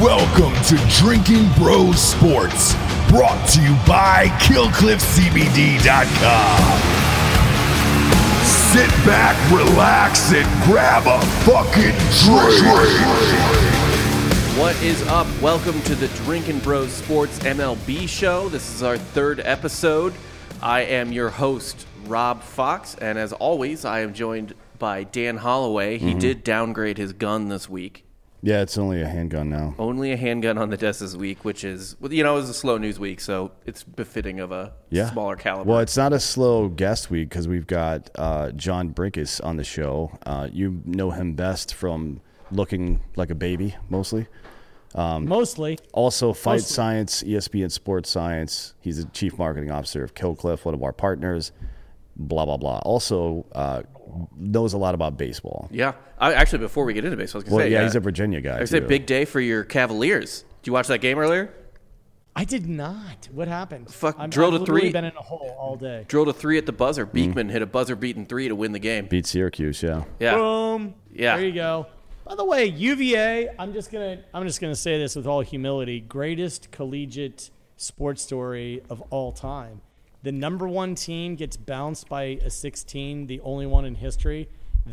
Welcome to Drinking Bros Sports, brought to you by KillcliffCBD.com. Sit back, relax, and grab a fucking drink. What is up? Welcome to the Drinking Bros Sports MLB show. This is our third episode. I am your host, Rob Fox, and as always, I am joined by Dan Holloway. He mm-hmm. did downgrade his gun this week. Yeah, it's only a handgun now. Only a handgun on the desk this week, which is, well, you know, it was a slow news week, so it's befitting of a Yeah. smaller caliber. Well, it's not a slow guest week because we've got uh, John Brenkus on the show. Uh, you know him best from looking like a baby, mostly. Mostly. Also, Fight Mostly. Science, ESPN Sports Science. He's the chief marketing officer of Killcliff, one of our partners. Blah blah blah. Also, uh, knows a lot about baseball. yeah. I, actually, before we get into baseball, I was going to Well, say, yeah, uh, he's a Virginia guy. I was gonna too. say, big day for your Cavaliers. Did you watch that game earlier? I did not. What happened? Fuck, I'm, drilled I've a three. been in a hole all day. Drilled a three at the buzzer. Mm. Beekman hit a buzzer beating three to win the game. Beat Syracuse. Yeah. Yeah. Boom. Yeah. There you go. By the way, UVA. I'm just gonna. I'm just gonna say this with all humility. Greatest collegiate sports story of all time. The number one team gets bounced by a 16, the only one in history.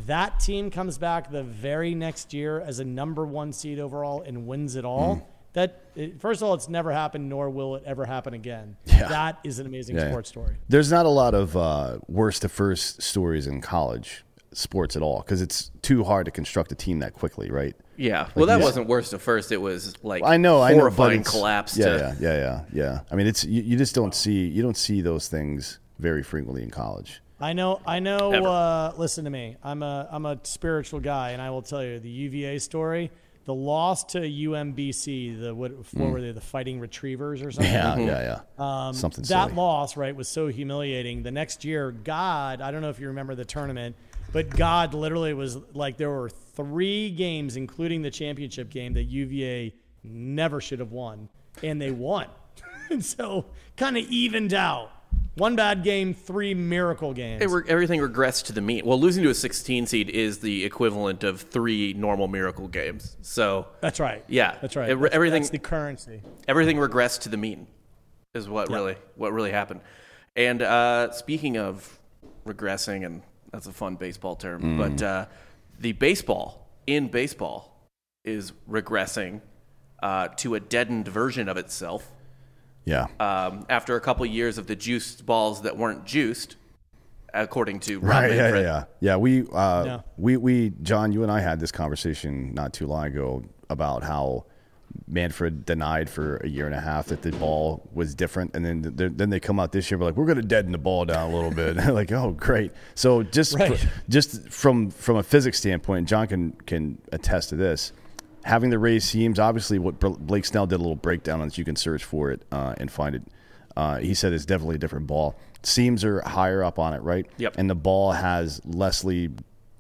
That team comes back the very next year as a number one seed overall and wins it all. Hmm. That first of all, it's never happened, nor will it ever happen again. Yeah. That is an amazing yeah. sports story. There's not a lot of uh, worst to first stories in college sports at all because it's too hard to construct a team that quickly, right? Yeah. Well, that yeah. wasn't worse at first. It was like I know, I know, but horrifying it's, collapse. Yeah, to, yeah, yeah, yeah, yeah. I mean, it's you, you just don't see you don't see those things very frequently in college. I know. I know. Ever. Uh, listen to me. I'm a I'm a spiritual guy, and I will tell you the UVA story. The loss to UMBC, the what, what were they? The Fighting Retrievers or something. Mm. Yeah, yeah, yeah. Um, Something that silly. loss, right, was so humiliating. The next year, God, I don't know if you remember the tournament, but God literally was like there were three games, including the championship game, that UVA never should have won, and they won. and so kind of evened out. One bad game, three miracle games. Re- everything regressed to the mean. Well, losing to a 16 seed is the equivalent of three normal miracle games. So That's right. Yeah. that's right. It- That's- everything- That's the currency. everything regressed to the mean, is what really what really happened. And uh, speaking of regressing, and that's a fun baseball term, Mm. but uh, the baseball in baseball is regressing uh, to a deadened version of itself. yeah. um, after a couple years of the juiced balls that weren't juiced, according to Rob Right, yeah, yeah, yeah, yeah. We, uh, Yeah. we, we, John, you and I had this conversation not too long ago about how Manfred denied for a year and a half that the ball was different, and then then they come out this year, we're like, we're going to deaden the ball down a little bit. like, oh, great. So just, Right. fr- just from from a physics standpoint, John can can attest to this. Having the raised seams, obviously, what Blake Snell did a little breakdown on this. You can search for it uh, and find it. Uh, he said it's definitely a different ball. Seams are higher up on it, right? Yep. And the ball has lessly,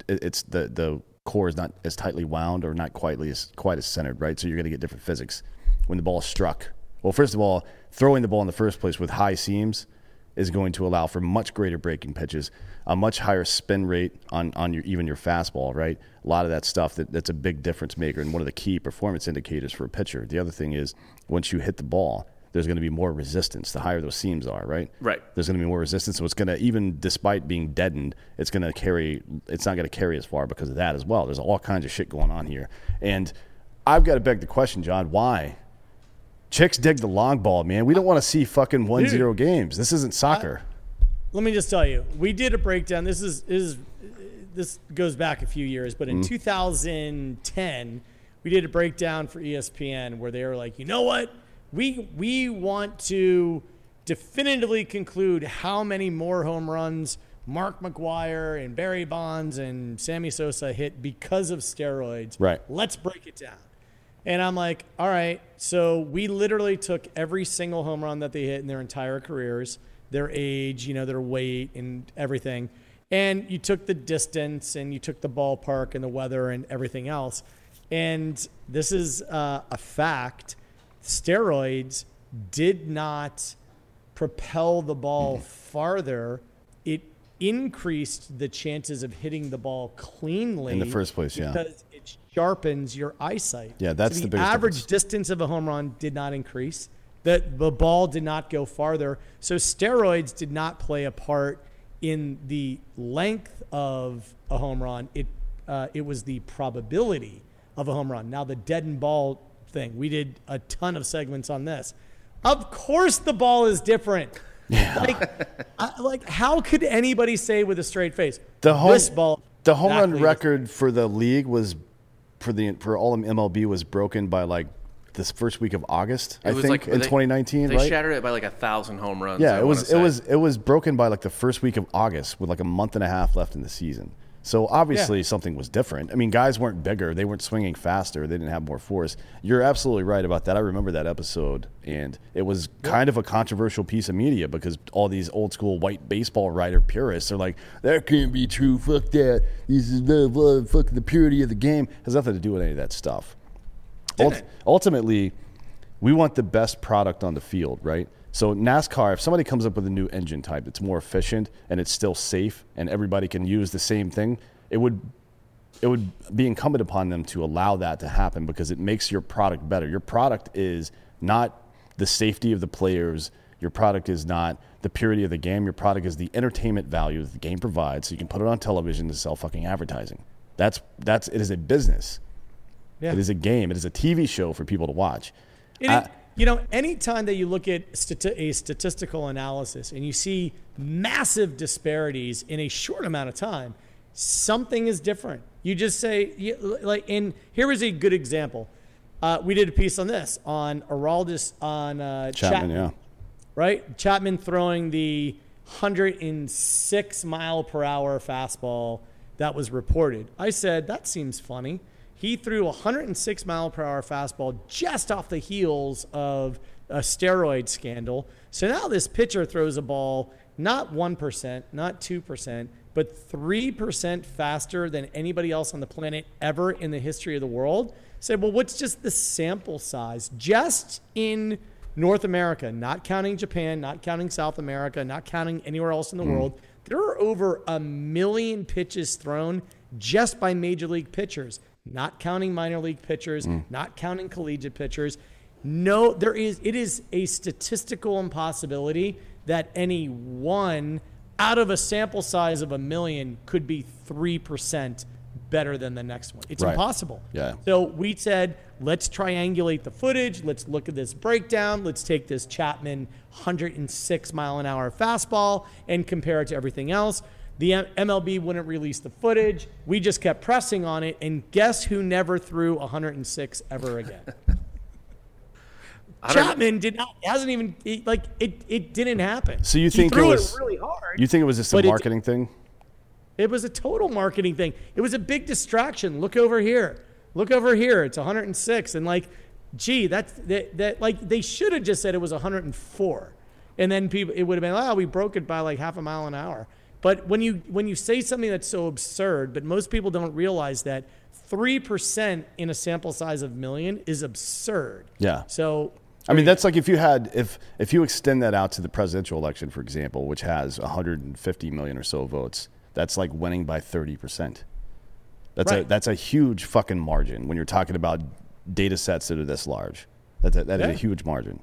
it- it's the the core is not as tightly wound or not quite as quite as centered, right? So you're going to get different physics when the ball is struck. Well, first of all, throwing the ball in the first place with high seams is going to allow for much greater breaking pitches, a much higher spin rate on, on your even your fastball, right? A lot of that stuff that, that's a big difference maker and one of the key performance indicators for a pitcher. The other thing is once you hit the ball, there's going to be more resistance the higher those seams are, right? Right. There's going to be more resistance, so it's going to even despite being deadened, it's going to carry. It's not going to carry as far because of that as well. There's all kinds of shit going on here, and I've got to beg the question, John, why? Chicks dig the long ball, man. We don't want to see fucking 1-0 games. This isn't soccer. Let me just tell you, we did a breakdown. This is is this goes back a few years, but in Mm-hmm. 2010, we did a breakdown for ESPN where they were like, you know what, we we want to definitively conclude how many more home runs Mark McGwire and Barry Bonds and Sammy Sosa hit because of steroids. Right. Let's break it down. And I'm like, all right. So we literally took every single home run that they hit in their entire careers, their age, you know, their weight and everything. And you took the distance and you took the ballpark and the weather and everything else. And this is uh, a fact. Steroids did not propel the ball farther. It increased the chances of hitting the ball cleanly In the first place, yeah. because it's sharpens your eyesight. Yeah, that's So the the average difference. distance of a home run did not increase. The the ball did not go farther. So steroids did not play a part in the length of a home run. It uh, it was the probability of a home run. Now the dead and ball thing, we did a ton of segments on this. Of course, the ball is different. Like, I, like how could anybody say with a straight face The home, this ball? the home exactly run the record for the league was for the for all of MLB was broken by like this first week of August, I was think, like in they- 2019, They right? shattered it by like a thousand home runs. yeah, I it was it say. was it was broken by like the first week of August with like a month and a half left in the season. So obviously Yeah. something was different. I mean, guys weren't bigger, they weren't swinging faster, they didn't have more force. You're absolutely right about that. I remember that episode, and it was kind of a controversial piece of media because all these old school white baseball writer purists are like, "That can't be true. Fuck that. This is blah, blah, fuck the purity of the game." has nothing to do with any of that stuff. Ult- ultimately, we want the best product on the field, right? So NASCAR, if somebody comes up with a new engine type that's more efficient and it's still safe and everybody can use the same thing, it would it would be incumbent upon them to allow that to happen because it makes your product better. Your product is not the safety of the players. Your product is not the purity of the game. Your product is the entertainment value that the game provides. So you can put it on television to sell fucking advertising. That's that's it is a business. Yeah. It is a game. It is a TV show for people to watch. It- I- you know, anytime that you look at stati- a statistical analysis and you see massive disparities in a short amount of time, something is different. You just say, you, like, and here is a good example. Uh, we did a piece on this on Aroldis on uh, Chapman, yeah. right? Chapman throwing the 106 mile per hour fastball that was reported. I said, that seems funny. He threw a 106 mile per hour fastball just off the heels of a steroid scandal. So now this pitcher throws a ball not 1%, not 2%, but 3% faster than anybody else on the planet ever in the history of the world. Said, well, what's just the sample size? Just in North America, not counting Japan, not counting South America, not counting anywhere else in the hmm. world, there are over a million pitches thrown just by major league pitchers, not counting minor league pitchers, mm. not counting collegiate pitchers. No, there is it is a statistical impossibility that any one out of a sample size of a million could be 3% better than the next one. It's Right. impossible. Yeah. So we said, let's triangulate the footage. Let's look at this breakdown. Let's take this Chapman 106 mile an hour fastball and compare it to everything else. The MLB wouldn't release the footage. We just kept pressing on it. And guess who never threw 106 ever again? Chapman did not, hasn't even, it, like, it, it didn't happen. So you He think it threw was- really hard. You think it was just a But it- marketing thing? It was a total marketing thing. It was a big distraction. Look over here. Look over here. It's 106. And like, gee, that's that, that like they should have just said it was 104. And then people it would have been, oh, we broke it by like half a mile an hour. But when you when you say something that's so absurd, but most people don't realize that three percent in a sample size of million is absurd. Yeah. So I mean, that's like if you had if if you extend that out to the presidential election, for example, which has 150 million or so votes, that's like winning by 30 percent. That's a that's a huge fucking margin when you're talking about data sets that are this large. That's a, that is Yeah. a huge margin.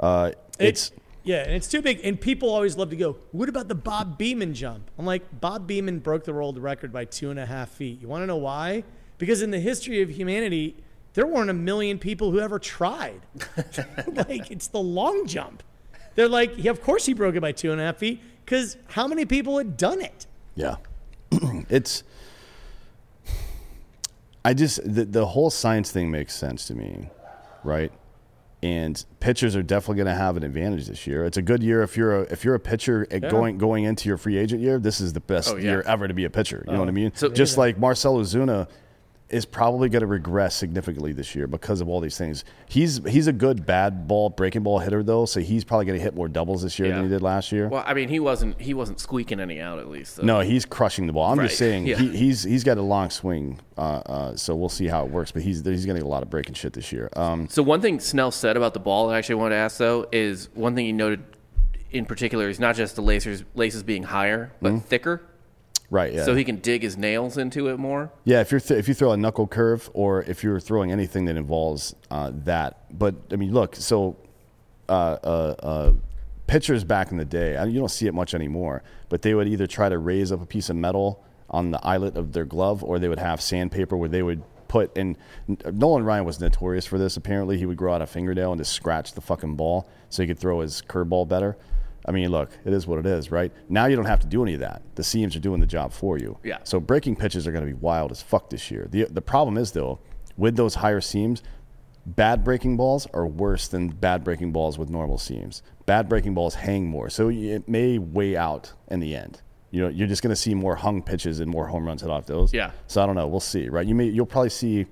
Uh, it's Yeah, and it's too big. And people always love to go, what about the Bob Beamon jump? I'm like, Bob Beamon broke the world record by two and a half feet. You want to know why? Because in the history of humanity, there weren't a million people who ever tried. like, it's the long jump. They're like, yeah, of course he broke it by two and a half feet, because how many people had done it? Yeah. it's I just the the whole science thing makes sense to me, right? And pitchers are definitely going to have an advantage this year. It's a good year if you're a if you're a pitcher at going going into your free agent year. This is the best Oh, yeah. year ever to be a pitcher. You know what oh. I mean? So- just like Marcell Ozuna is probably going to regress significantly this year because of all these things. He's he's a good bad ball breaking ball hitter though, so he's probably going to hit more doubles this year Yeah. than he did last year. Well, I mean, he wasn't he wasn't squeaking any out at least. So. No, he's crushing the ball. I'm Right, just saying yeah. he, he's he's got a long swing, uh, uh, so we'll see how it works. But he's he's going to get a lot of breaking shit this year. Um, So one thing Snell said about the ball that I actually wanted to ask though is one thing he noted in particular is not just the laces laces being higher but Mm-hmm. thicker. Right, yeah. So he can dig his nails into it more. Yeah, if you're th- if you throw a knuckle curve or if you're throwing anything that involves uh, that, but I mean, look, so uh, uh, uh, pitchers back in the day, I mean, you don't see it much anymore, but they would either try to raise up a piece of metal on the eyelet of their glove, or they would have sandpaper where they would put. And Nolan Ryan was notorious for this. Apparently, he would grow out a fingernail and just scratch the fucking ball so he could throw his curveball better. I mean, look, it is what it is, right? Now you don't have to do any of that. The seams are doing the job for you. Yeah. So breaking pitches are going to be wild as fuck this year. The the problem is though, with those higher seams, bad breaking balls are worse than bad breaking balls with normal seams. Bad breaking balls hang more, so it may weigh out in the end. You know, you're just going to see more hung pitches and more home runs hit off those. Yeah. So I don't know. We'll see, right? You may you'll probably see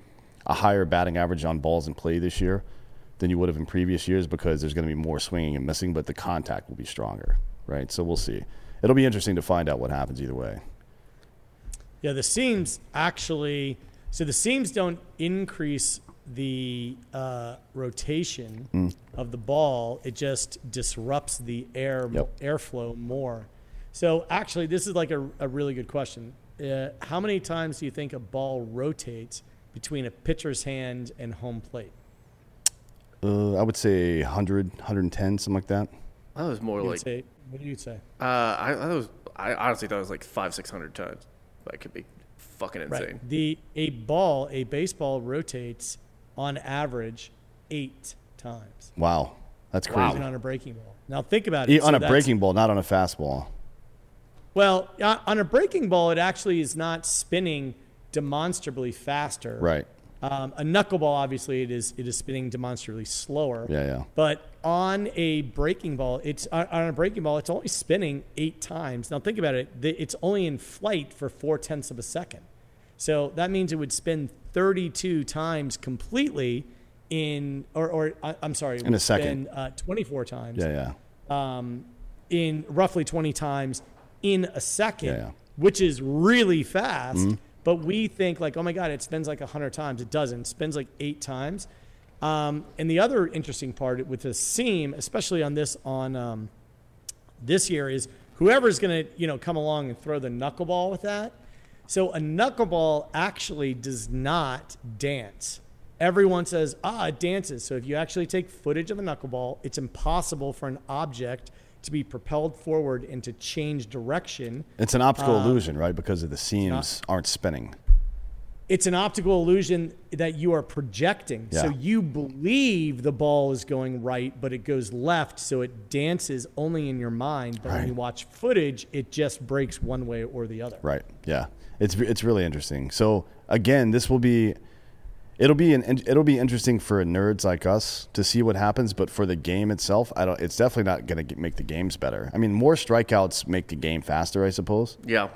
a higher batting average on balls in play this year than you would have in previous years because there's going to be more swinging and missing, but the contact will be stronger, right? So we'll see. It'll be interesting to find out what happens either way. Yeah, the seams actually. So the seams don't increase the uh, rotation Mm. of the ball. It just disrupts the air Yep. airflow more. So actually, this is like a, a really good question. Uh, how many times do you think a ball rotates between a pitcher's hand and home plate? Uh, I would say 100, 110, something like that. I was more You would like say, what do you say? uh, I, I was I honestly thought it was like five six hundred times. That could be fucking insane. Right. The a ball, a baseball rotates on average eight times. Wow, that's crazy. even on a breaking ball. Now think about it. On So a breaking ball, not on a fastball. Well, uh, on a breaking ball, it actually is not spinning demonstrably faster. Right. Um, a knuckleball, obviously, it is it is spinning demonstrably slower. Yeah, yeah. But on a breaking ball, it's on a breaking ball, it's only spinning eight times. Now think about it. It's only in flight for four tenths of a second. So that means it would spin 32 times completely in, or, or I'm sorry, In a second. spin, uh, 24 times Yeah, yeah. um, in roughly 20 times in a second, Yeah, yeah. which is really fast. Mm-hmm. But we think like, oh my god, it spins like 100 times. It doesn't. It spins like eight times. Um, and the other interesting part with the seam, especially on this on um, this year, is whoever's going to you know come along and throw the knuckleball with that. So a knuckleball actually does not dance. Everyone says, ah, it dances. So if you actually take footage of a knuckleball, it's impossible for an object to be propelled forward and to change direction. It's an optical Uh, illusion, right? Because of the seams aren't spinning. It's an optical illusion that you are projecting. So you believe the ball is going right, but it goes left. So it dances only in your mind. But when you watch footage, it just breaks one way or the other. Right. Yeah. It's it's really interesting. So again, this will be it'll be an it'll be interesting for nerds like us to see what happens, but for the game itself, I don't it's definitely not going to make the games better. I mean, more strikeouts make the game faster, I suppose. Yeah.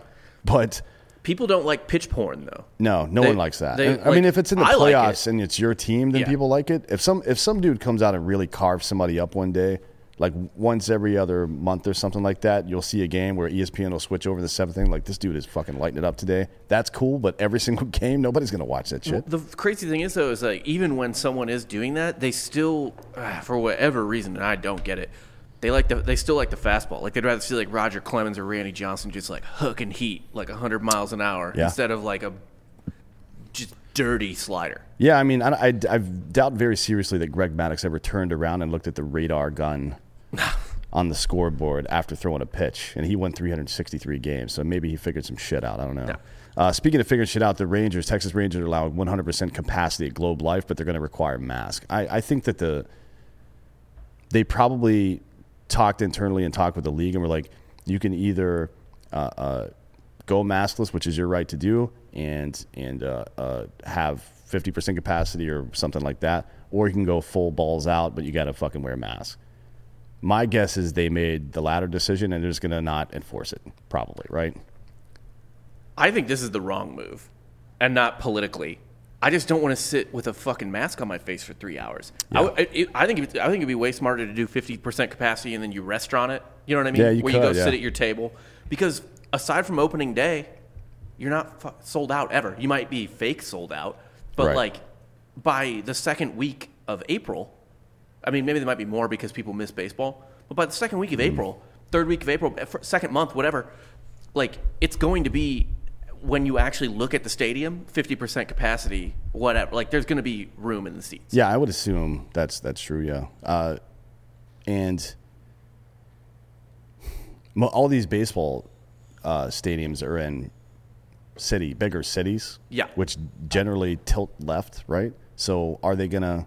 But People don't like pitch porn though. no, no They- one likes that. they, I mean, if it's in the I like it. playoffs and it's your team, then Yeah. people like it. If some if some dude comes out and really carves somebody up one day, like once every other month or something like that, you'll see a game where ESPN will switch over the seventh thing. Like this dude is fucking lighting it up today. That's cool, but every single game, nobody's gonna watch that shit. The crazy thing is though is like even when someone is doing that, they still, uh, for whatever reason, and I don't get it. They like the they still like the fastball. Like they'd rather see like Roger Clemens or Randy Johnson just like hook and heat like hundred miles an hour Yeah. instead of like a just dirty slider. Yeah, I mean, I, I, I doubt very seriously that Greg Maddux ever turned around and looked at the radar gun on the scoreboard after throwing a pitch, and he won 363 games. So maybe he figured some shit out. I don't know. Yeah. Uh, speaking of figuring shit out, the Rangers, Texas Rangers, are allowing 100% capacity at Globe Life, but they're going to require masks. I, I think that the they probably talked internally and talked with the league and were like, you can either uh, uh, go maskless, which is your right to do, and and uh, uh, have fifty percent capacity or something like that, or you can go full balls out, but you got to fucking wear a mask. My guess is they made the latter decision and they're just going to not enforce it, probably, right? I think this is the wrong move, and not politically. I just don't want to sit with a fucking mask on my face for three hours. I w- it- it- I, think it, I think it'd be way smarter to do fifty percent capacity and then you restaurant it. You know what I mean? Yeah, you Where you go yeah. sit at your table because aside from opening day, you're not fu- sold out ever. You might be fake sold out, but Right. like by the second week of April, I mean maybe there might be more because people miss baseball, but by the second week of Mm-hmm. April, third week of April, eh, second month, whatever, like it's going to be when you actually look at the stadium, fifty percent capacity, whatever. Like there's going to be room in the seats. Yeah, I would assume that's that's true. Yeah, uh, and all these baseball uh, stadiums are in city, bigger cities. Yeah. which generally tilt left, right? So, are they gonna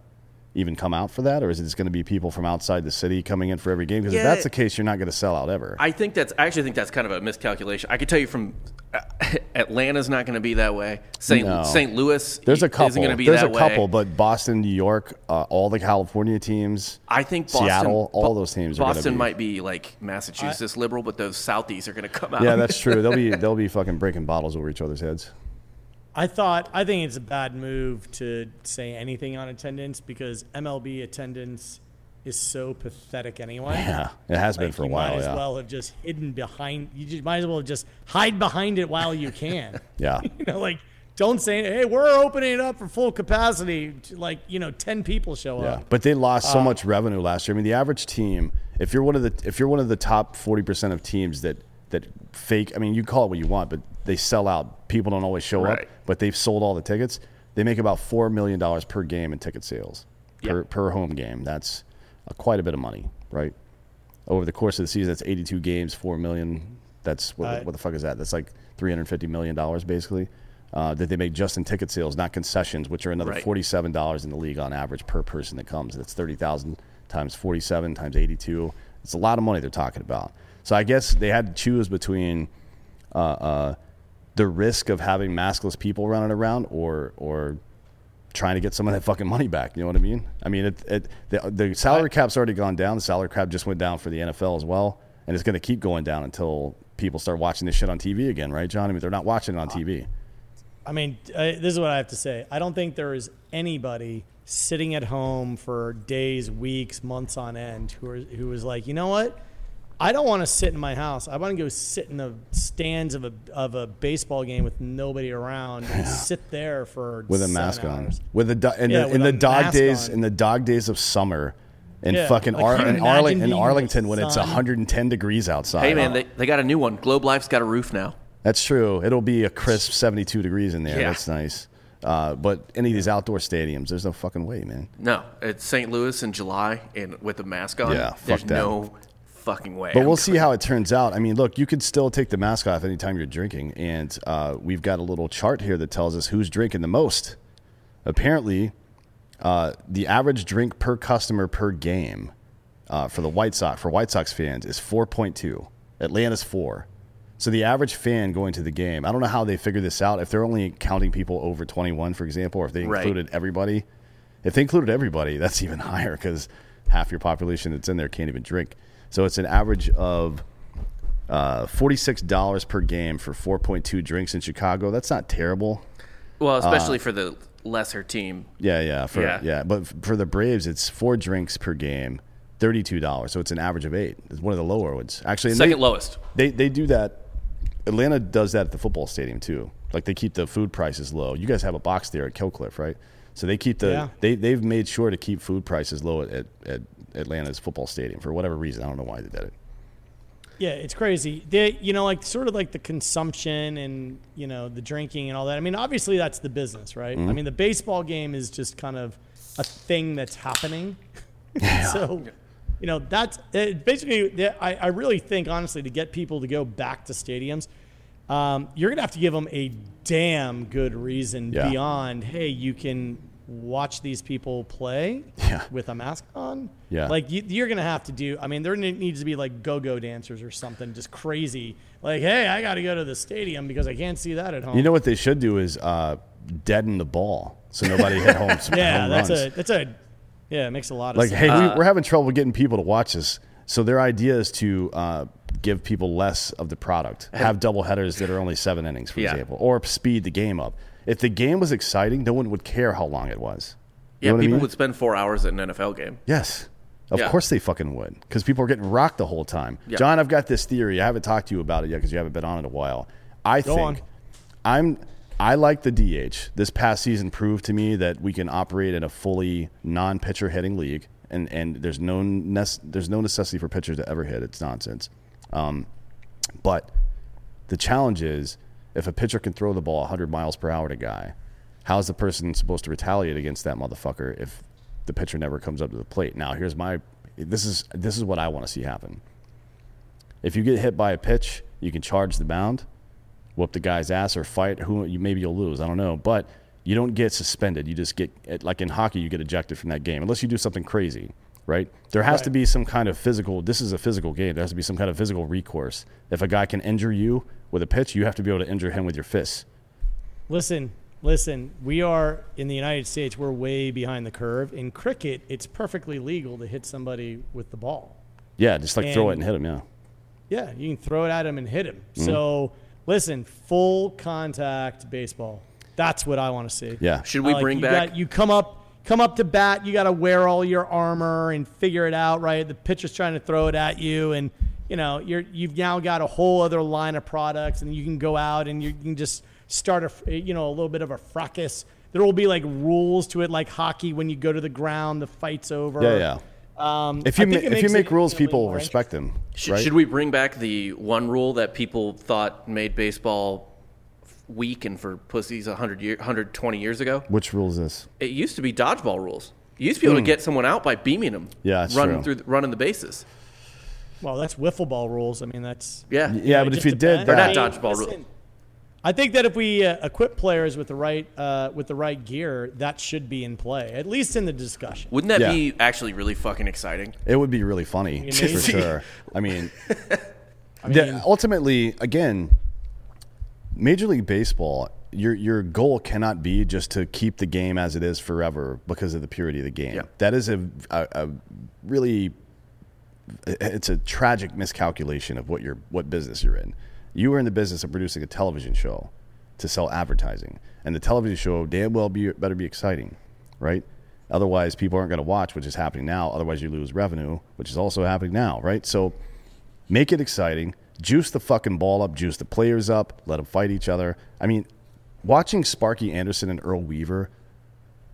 even come out for that, or is it just going to be people from outside the city coming in for every game? Because if that's the case, you're not going to sell out ever. I think that's I actually think that's kind of a miscalculation. I could tell you from uh, Atlanta's not going to be that way. St. No. St. Louis There's a isn't couple. going to be There's that a couple, way. but Boston, New York, uh, all the California teams. I think Boston, Seattle, all Bo- those teams are Boston be- might be like Massachusetts liberal, but those Southies are going to come out. Yeah, that's true. They'll be they'll be fucking breaking bottles over each other's heads. I thought I think it's a bad move to say anything on attendance because MLB attendance is so pathetic anyway. Yeah, it has been for a you while. might as yeah, well have just hidden behind. You just might as well just hide behind it while you can. yeah. you know, like don't say, "Hey, we're opening it up for full capacity." Like you know, ten people show Yeah, up. but they lost Uh, so much revenue last year. I mean, the average team, if you're one of the if you're one of the top forty percent of teams that that fake, I mean, you call it what you want, but they sell out. People don't always show up, but they've sold all the tickets. They make about four million dollars per game in ticket sales per Yeah. per home game. That's uh, quite a bit of money, right? Over the course of the season, that's 82 games, four million. That's what, Uh, what the fuck is that? That's like 350 million dollars basically. Uh, that they make just in ticket sales, not concessions, which are another Right. forty-seven dollars in the league on average per person that comes. That's thirty thousand times forty-seven times eighty-two. It's a lot of money they're talking about. So I guess they had to choose between uh, uh, the risk of having maskless people running around, or or trying to get some of that fucking money back. You know what I mean? I mean, it, it, the, the salary cap's already gone down. The salary cap just went down for the NFL as well, and it's going to keep going down until people start watching this shit on TV again, right, John? I mean, they're not watching it on TV. I mean, uh, this is what I have to say. I don't think there is anybody sitting at home for days, weeks, months on end who are, who was like, you know what? I don't want to sit in my house. I want to go sit in the stands of a of a baseball game with nobody around and sit there for with a seven mask on. hours. With the do- in Yeah, the in a the dog days on. in the dog days of summer in Yeah, fucking like, Ar- in, Arli- in Arlington the when it's sun? 110 degrees outside. Hey man, they, they got a new one. Globe Life's got a roof now. That's true. It'll be a crisp 72 degrees in there. Yeah. That's nice. Uh, but any of these outdoor stadiums, there's no fucking way, man. No, it's St. Louis in July and with a mask on. Yeah, fuck there's that. no fucking way. But I'm we'll see how it turns out. I mean, look, you could still take the mask off anytime you're drinking, and uh, we've got a little chart here that tells us who's drinking the most. Apparently, uh, the average drink per customer per game uh, for the White Sox for White Sox fans is 4.2. Atlanta's four. So the average fan going to the game, I don't know how they figure this out. If they're only counting people over 21, for example, or if they Right. included everybody, if they included everybody, that's even higher because half your population that's in there can't even drink. So it's an average of uh, forty-six dollars per game for four point two drinks in Chicago. That's not terrible. well, uh, especially for the lesser team. Yeah, yeah, for, yeah, Yeah. But for the Braves, it's four drinks per game, thirty-two dollars. So it's an average of eight. It's one of the lower ones, actually. Second they, lowest. They they do that. Atlanta does that at the football stadium too. Like they keep the food prices low. You guys have a box there at Killcliff, right? So they keep the Yeah. they they've made sure to keep food prices low at, at, at Atlanta's football stadium for whatever reason. I don't know why they did it. Yeah, it's crazy. They, you know, like sort of like the consumption and you know the drinking and all that. I mean, obviously that's the business, right? Mm-hmm. I mean, the baseball game is just kind of a thing that's happening. Yeah. so, you know, that's basically. I, I really think, honestly, to get people to go back to stadiums, um, you're gonna have to give them a damn good reason Yeah. beyond, hey, you can watch these people play Yeah. with a mask on. Yeah. Like you, you're gonna have to do. I mean, there needs to be like go-go dancers or something, just crazy. Like, hey, I got to go to the stadium because I can't see that at home. You know what they should do is uh, deaden the ball so nobody hit home. yeah, home that's runs. a that's a yeah, it makes a lot of sense. like sense. hey Uh, we, we're having trouble getting people to watch this so their idea is to uh, give people less of the product have double headers that are only seven innings for Yeah. example or speed the game up if the game was exciting no one would care how long it was You Yeah, know what I people mean? would spend four hours at an NFL game. yes of Yeah. course they fucking would because people are getting rocked the whole time Yeah. john i've got this theory i haven't talked to you about it yet because you haven't been on in a while i Go think on. i'm I like the DH. This past season proved to me that we can operate in a fully non-pitcher hitting league, and, and there's no nec- there's no necessity for pitchers to ever hit. It's nonsense. Um, but The challenge is if a pitcher can throw the ball 100 miles per hour at a guy, how is the person supposed to retaliate against that motherfucker if the pitcher never comes up to the plate? Now, here's my this is this is what I want to see happen. If you get hit by a pitch, you can charge the mound, whoop the guy's ass, or fight. Who you maybe you'll lose. I don't know, but you don't get suspended. You just get like in hockey, you get ejected from that game unless you do something crazy, right? There has Right. to be some kind of physical. This is a physical game. There has to be some kind of physical recourse. If a guy can injure you with a pitch, you have to be able to injure him with your fists. Listen, listen. We are in the United States. We're way behind the curve. In cricket, it's perfectly legal to hit somebody with the ball. Yeah, just like throw it And- and hit him. Yeah. Yeah, you can throw it at him and hit him. Mm-hmm. So listen, full contact baseball. That's what I want to see. Yeah. Should I we like- bring you back? got- you come up, come up to bat. You got to wear all your armor and figure it out. Right, the pitcher's trying to throw it at you, and you know you're you've now got a whole other line of products, and you can go out and you can just start a you know a little bit of a fracas. There will be like rules to it, like hockey. When you go to the ground, the fight's over. Yeah, yeah. Um, If you ma- if you make rules, people more respect them. Sh- right? Should we bring back the one rule that people thought made baseball weak and for pussies 100 year, 120 years ago? Which rule is this? It used to be dodgeball rules. You used to be able to get someone out by beaming them. Hmm. Yeah, that's running true. through the, running the bases. Well, that's wiffle ball rules. I mean, that's Yeah, Yeah, but if just you did depends. Or that, not dodgeball rules. I think that if we uh, equip players with the right uh, with the right gear, that should be in play, at least in the discussion. Wouldn't that Yeah. be actually really fucking exciting? it would be really funny for sure. I mean, I mean, the- ultimately, again, Major League Baseball, your your goal cannot be just to keep the game as it is forever because of the purity of the game. Yeah. That is a, a, a really it's a tragic miscalculation of what your what business you're in. You are in the business of producing a television show to sell advertising, and the television show damn well be, better be exciting, right? Otherwise, people aren't going to watch, which is happening now. Otherwise, you lose revenue, which is also happening now, right? So, make it exciting. Juice the fucking ball up. Juice the players up. Let them fight each other. I mean, watching Sparky Anderson and Earl Weaver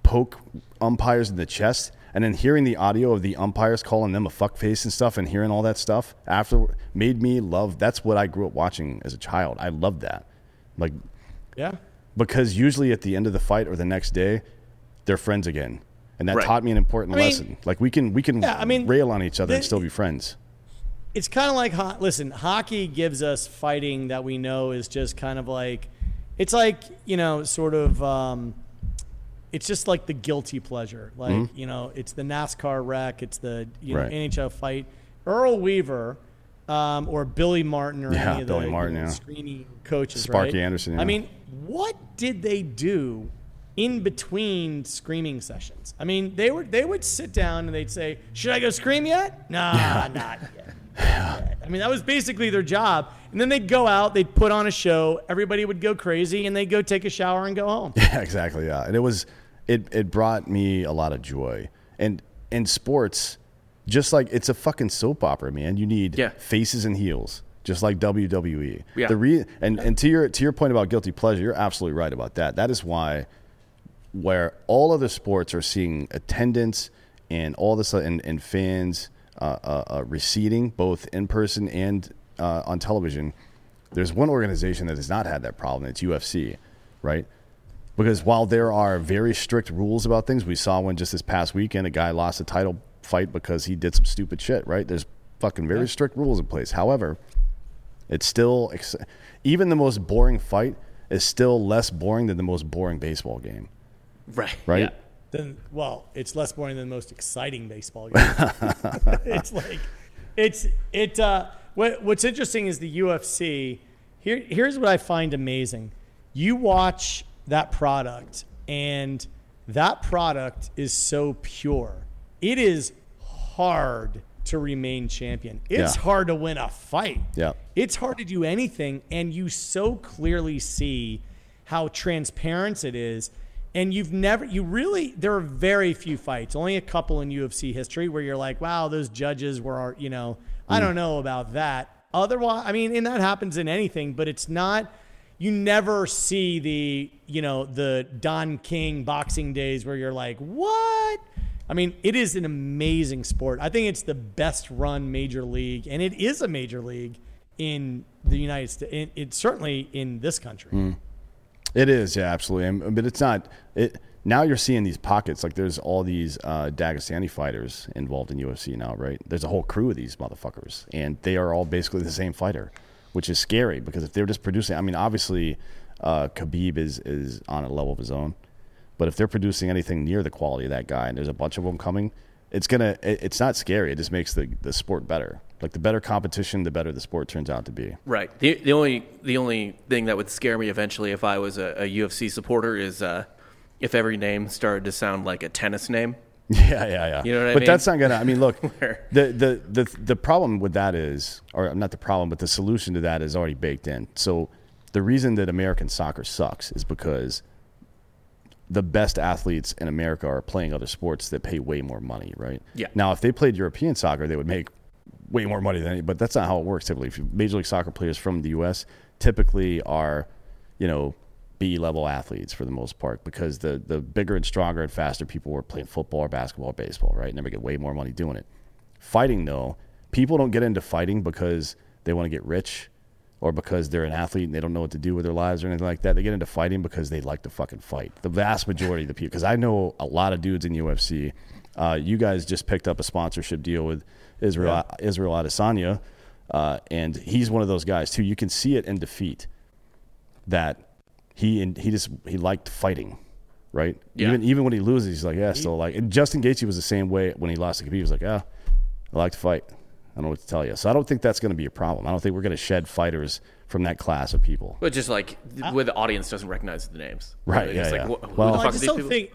poke umpires in the chest and then hearing the audio of the umpires calling them a fuckface and stuff and hearing all that stuff after made me love that's what I grew up watching as a child. I loved that. Like yeah, because usually at the end of the fight or the next day, they're friends again. And that Right. taught me an important I mean- lesson. Like we can we can Yeah, I mean, rail on each other and still be friends. It's kind of like ho- listen, hockey gives us fighting that we know is just kind of like it's like you know sort of um, it's just like the guilty pleasure. Like you know, it's the NASCAR wreck, it's the you know Mm-hmm. Right. NHL fight. Earl Weaver. Um, or Billy Martin, or Yeah, any of Billy the Martin, you know, yeah. screening coaches. Sparky right? Anderson, yeah. I mean, what did they do in between screaming sessions? I mean, they were they would sit down and they'd say, "Should I go scream yet?" Nah, not yet. I mean, that was basically their job. And then they'd go out, they'd put on a show, everybody would go crazy, and they'd go take a shower and go home. Yeah, exactly. Yeah, and it was it it brought me a lot of joy. And in sports, just like it's a fucking soap opera, man. You need Yeah. faces and heels, just like WWE. Yeah. The re- and and to your to your point about guilty pleasure, you're absolutely right about that. That is why where all other sports are seeing attendance and all this and, and fans Uh, uh, uh, receding both in person and uh, on television. There's one organization that has not had that problem. It's UFC, right? Because while there are very strict rules about things, we saw one just this past weekend. A guy lost a title fight because he did some stupid shit. Right? There's fucking very strict rules in place. However, it's still ex- even the most boring fight is still less boring than the most boring baseball game. Right. Right? Yeah. Then, well, it's less boring than the most exciting baseball game. it's like, it's it. Uh, what, what's interesting is the UFC. Here, here's what I find amazing. You watch that product, and that product is so pure. It is hard to remain champion. It's Yeah. hard to win a fight. Yeah. It's hard to do anything, and you so clearly see how transparent it is. And you've never, you really, there are very few fights, only a couple in UFC history where you're like, wow, those judges were, you know, I don't know about that. Otherwise, I mean, and that happens in anything, but it's not, you never see the, you know, the Don King boxing days where you're like, what? I mean, it is an amazing sport. I think it's the best run major league, and it is a major league in the United States. It's certainly in this country. Hmm. It is, yeah, absolutely. But it's not. It now you're seeing these pockets. Like there's all these uh, Dagestani fighters involved in UFC now, right? There's a whole crew of these motherfuckers, and they are all basically the same fighter, which is scary because if they're just producing, I mean, obviously, uh, Khabib is is on a level of his own, but if they're producing anything near the quality of that guy, and there's a bunch of them coming, it's gonna. It, it's not scary. It just makes the the sport better. Like the better competition, the better the sport turns out to be. Right. The, the only the only thing that would scare me eventually if I was a, a UFC supporter is uh, if every name started to sound like a tennis name. Yeah, yeah, yeah. You know what I mean? but mean? that's not gonna. I mean, look, the, the the the problem with that is, or not the problem, but the solution to that is already baked in. So the reason that American soccer sucks is because the best athletes in America are playing other sports that pay way more money, right? Yeah. Now, if they played European soccer, they would make way more money than any. But that's not how it works. Typically, if Major League Soccer players from the U.S. typically are, you know, B level athletes for the most part because the the bigger and stronger and faster people were playing football or basketball or baseball, right? And they get way more money doing it. Fighting though, people don't get into fighting because they want to get rich or because they're an athlete and they don't know what to do with their lives or anything like that. They get into fighting because they like to fucking fight. The vast majority of the people, because I know a lot of dudes in UFC. Uh, you guys just picked up a sponsorship deal with Israel Israel Adesanya, uh, and he's one of those guys too. You can see it in defeat that he and he just he liked fighting, right? Yeah. Even even when he loses, he's like, yeah, still like. And Justin Gaethje was the same way when he lost to Khabib. He was like, yeah, I like to fight. I don't know what to tell you. So I don't think that's going to be a problem. I don't think we're going to shed fighters from that class of people. But just like where the audience doesn't recognize the names. Right, It's yeah, like, yeah. wh- who Well- the Well, I fuck are just these don't people? think.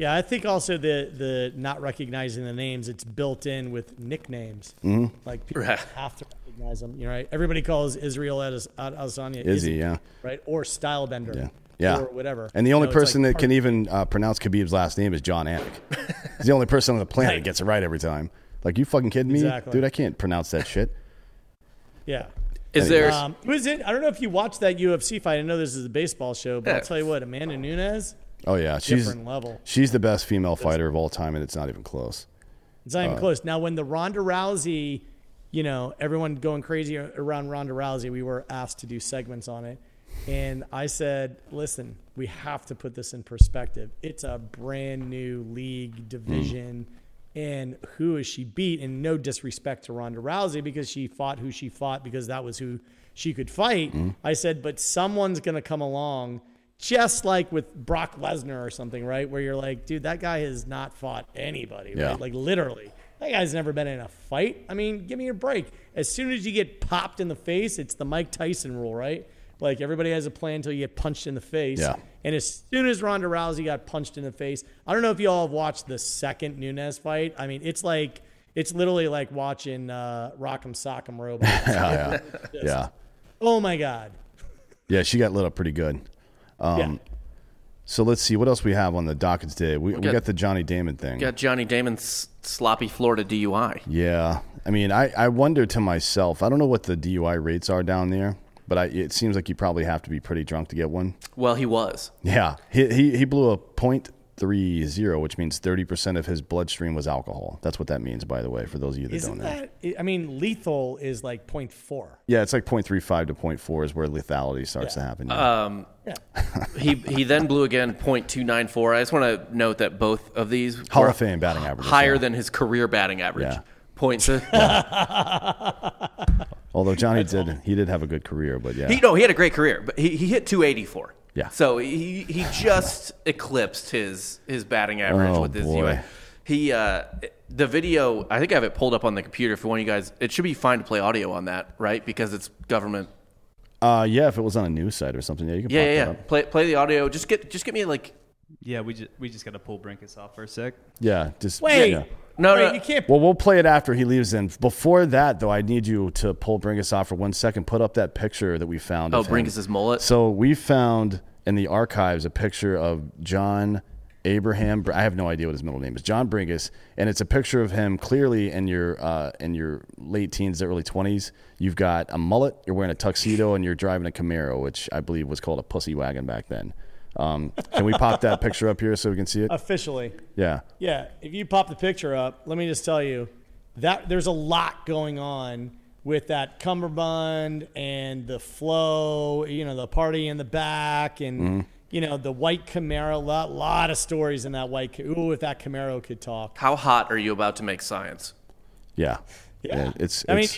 Yeah, I think also the the not recognizing the names it's built in with nicknames. Mm-hmm. Like people Right. have to recognize them. You know, right? Everybody calls Israel Ades- Ad- Adesanya Izzy, yeah. right, or Stylebender, Yeah. Yeah. or whatever. And the only You know, person like that can even uh, pronounce Khabib's last name is Jon Anik. He's the only person on the planet that gets it right every time. Like, you fucking kidding me? Exactly. Dude, I can't pronounce that shit. yeah. Is there? Um, who is it? I don't know if you watched that UFC fight. I know this is a baseball show, but Yeah. I'll tell you what, Amanda Nunes, Oh, yeah. She's, level. she's the best female fighter of all time, and it's not even close. It's not even Uh, close. Now, when the Ronda Rousey, you know, everyone going crazy around Ronda Rousey, we were asked to do segments on it. And I said, listen, we have to put this in perspective. It's a brand new league division. And who is she beat? And no disrespect to Ronda Rousey because she fought who she fought because that was who she could fight. I said, but someone's going to come along just like with Brock Lesnar or something, right? Where you're like, dude, that guy has not fought anybody, Yeah. right? Like literally. That guy's never been in a fight. I mean, give me a break. As soon as you get popped in the face, it's the Mike Tyson rule, right? Like everybody has a plan until you get punched in the face. Yeah. And as soon as Ronda Rousey got punched in the face, I don't know if you all have watched the second Nunes fight. I mean, it's like it's literally like watching uh, Rock'em Sock'em Robot. Yeah, yeah. yeah. oh my god. Yeah, she got lit up pretty good. Um, yeah. So let's see what else we have on the docket today. We, we got- got the Johnny Damon thing. got Johnny Damon's sloppy Florida DUI. Yeah, I mean, I, I wonder to myself. I don't know what the DUI rates are down there, but I, it seems like you probably have to be pretty drunk to get one. Well, he was. Yeah, he he, he blew a point three zero, which means thirty percent of his bloodstream was alcohol. That's what that means, by the way, for those of you that Isn't don't know. that? I mean, lethal is like 0.4. Yeah, it's like 0.35 to 0.4 is where lethality starts to happen. Um, he he then blew again .294. I just want to note that both of these Hall of Fame batting average. higher than his career batting average. Yeah. Points. Although Johnny did, he did have a good career, but yeah, He no, he had a great career, but he, he hit 284. Yeah. So he he just eclipsed his his batting average Oh, with his boy. DUI. He uh, the video. I think I have it pulled up on the computer for one of you guys. It should be fine to play audio on that, right? Because it's government. Uh, yeah, if it was on a news site or something, yeah, you can Yeah, pop yeah, that yeah. up. Play play the audio. Just get just get me like Yeah, we just we just got to pull Brenkus off for a sec. Yeah, just Wait. yeah. No, Wait, no. you can't. Well, we'll play it after he leaves. In before that, though, I need you to pull Brenkus off for one second. Put up that picture that we found. oh of him. Brenkus's mullet. So we found in the archives a picture of John Abraham. I have no idea what his middle name is. John Brenkus, and it's a picture of him clearly in your uh, in your late teens, early twenties. You've got a mullet. You're wearing a tuxedo, and you're driving a Camaro, which I believe was called a pussy wagon back then. Um, can we pop that picture up here so we can see it? Officially. Yeah. Yeah, if you pop the picture up, let me just tell you that there's a lot going on with that cummerbund and the flow, you know, the party in the back and Mm-hmm. You know the white Camaro. Lot lot of stories in that white. Ca- Ooh, if that Camaro could talk. How hot are you about to make science? Yeah. Yeah. it's, I mean,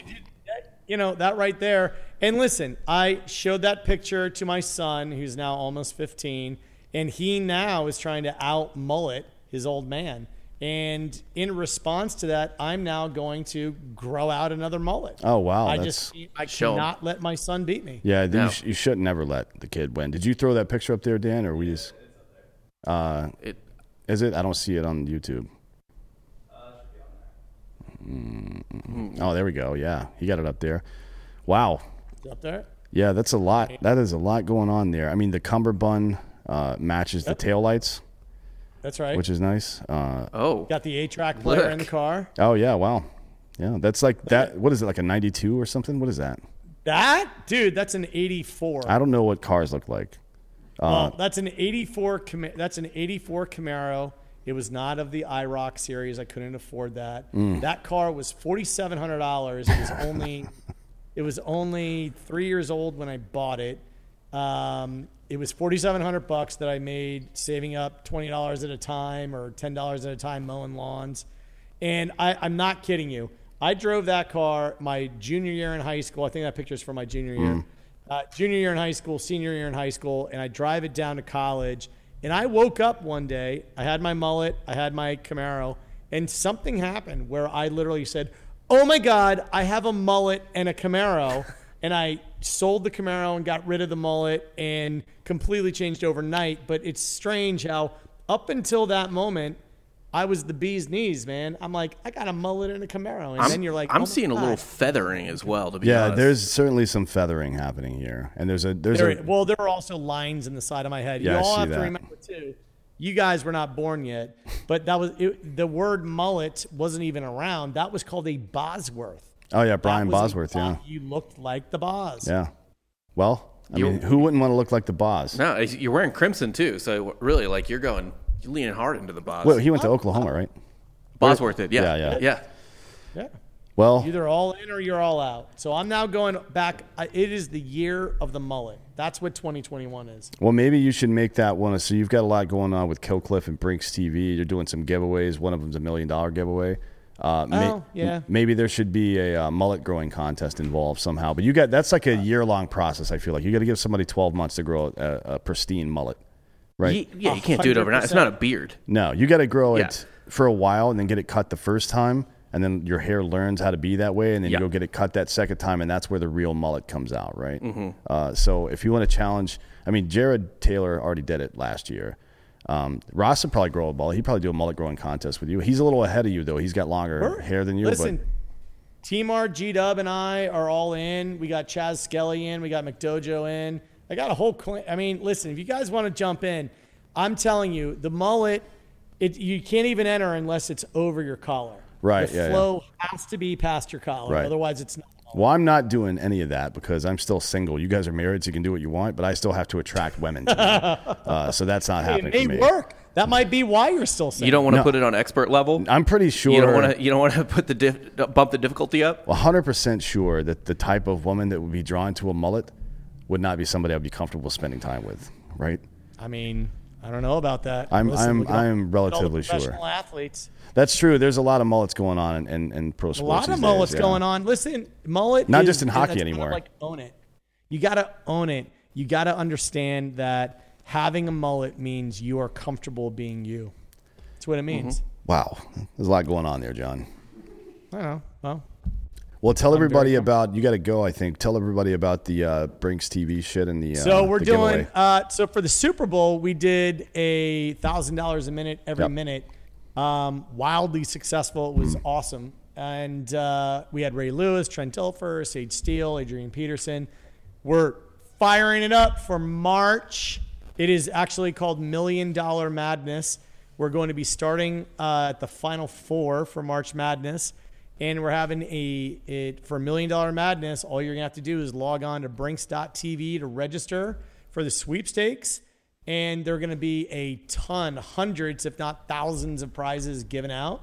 you know that right there. And listen, I showed that picture to my son, who's now almost 15, and he now is trying to out mullet his old man. And in response to that, I'm now going to grow out another mullet. Oh, wow, I that's- just I Show 'em. cannot let my son beat me. yeah. No. You, sh- you should never let the kid win. Did you throw that picture up there, Dan, or we just? It, Is it? I don't see it on YouTube. Mm, Oh, there we go. Yeah, he got it up there. Wow. Is Up there. Yeah, that's a lot. That is a lot going on there. I mean, the cummerbund uh, matches the taillights, That's right. which is nice. Uh, oh, Got the eight track player in the car. oh yeah, wow. Yeah, that's like that. What is it? Like a '92 or something? What is that? That dude, that's an 84. I don't know what cars look like. Well, that's an 84 Cam- that's an 84 Camaro. It was not of the IROC series. I couldn't afford that. That car was $4700. It was only it was only 3 years old when I bought it. Um, it was 4700 bucks that I made saving up $20 at a time or $10 at a time mowing lawns. And I, I'm not kidding you. I drove that car my junior year in high school. I think that picture's from my junior year. Uh, junior year in high school, senior year in high school, and I drive it down to college. And I woke up one day, I had my mullet, I had my Camaro, and something happened where I literally said, Oh my God, I have a mullet and a Camaro. and I sold the Camaro and got rid of the mullet and completely changed overnight. But it's strange how, up until that moment, I was the bee's knees, man. I'm like, I got a mullet and a Camaro. And I'm, then you're like, I'm oh my seeing a little feathering as well. To be Yeah, honest, there's certainly some feathering happening here, and there's a there's There, a well, there are also lines in the side of my head. Yeah, you I all see have that. to remember too. You guys were not born yet, but that was it, the word mullet wasn't even around. That was called a Bosworth. Oh yeah Brian Bosworth. Yeah, Bos- you looked like the Boz. yeah. Well, I You- mean, who wouldn't want to look like the boss? no, you're wearing crimson too. So really, like you're going, you're leaning hard into the boss. Well, he went to Oklahoma, right? Bosworth did, yeah, Yeah, yeah. yeah. Yeah. Well, Either all in or you're all out. So I'm now going back. It is the year of the mullet. That's what 2021 is. Well, maybe you should make that one. So you've got a lot going on with Killcliff and Brinks TV. You're doing some giveaways. One of them's a million dollar giveaway. Uh, may- Oh, yeah. Maybe there should be a uh, mullet growing contest involved somehow. But you got that's like a year long process. I feel like you got to give somebody 12 months to grow a, a pristine mullet, right? Ye- yeah, you can't do it overnight. It's not a beard. No, you got to grow Yeah. it for a while and then get it cut the first time, and then your hair learns how to be that way, and then Yeah. you go get it cut that second time, and that's where the real mullet comes out, right? Mm-hmm. Uh, so if you want to challenge, I mean, Jared Taylor already did it last year. Um, Ross would probably grow a mullet. He'd probably do a mullet growing contest with you. He's a little ahead of you though. He's got longer We're- hair than you. Listen, but Team R, G Dub, and I are all in. We got Chaz Skelly in. We got McDojo in. I got a whole. Cl- I mean, listen, if you guys want to jump in, I'm telling you, the mullet, it you can't even enter unless it's over your collar. Right, The yeah, yeah. flow has to be past your collar. Right. Otherwise, it's not. Well, I'm not doing any of that because I'm still single. You guys are married, so you can do what you want, but I still have to attract women. To uh, so that's not It happening may for me. work. That might be why you're still single. You don't want to No. put it on expert level. I'm pretty sure. You don't want to. You don't want to put the diff, bump the difficulty up. 100% sure that the type of woman that would be drawn to a mullet would not be somebody I'd be comfortable spending time with, right? I mean, I don't know about that. I'm- I'm- look at all- I'm look at all the relatively sure. Professional athletes. That's true. There's a lot of mullets going on in, in, in pro sports. A lot of mullets days, yeah. going on. Listen, mullet Not is- just in hockey that's kind of anymore. Like own it. You got to own it. You got to understand that having a mullet means you are comfortable being you. That's what it means. Wow. There's a lot going on there, John. I know. Well, Well, tell everybody about, you got to go, I think. Tell everybody about the uh, Brinks TV shit and the. Uh, so we're the doing. Uh, so for the Super Bowl, we did a thousand dollars a minute every Yep. minute. Um, wildly successful. It was awesome. And uh, we had Ray Lewis, Trent Dilfer, Sage Steele, Adrian Peterson. We're firing it up for March. It is actually called Million Dollar Madness. We're going to be starting uh, at the Final Four for March Madness. And we're having a it for Million Dollar Madness. All you're gonna have to do is log on to Brinks.tv to register for the sweepstakes. And there are gonna be a ton, hundreds, if not thousands, of prizes given out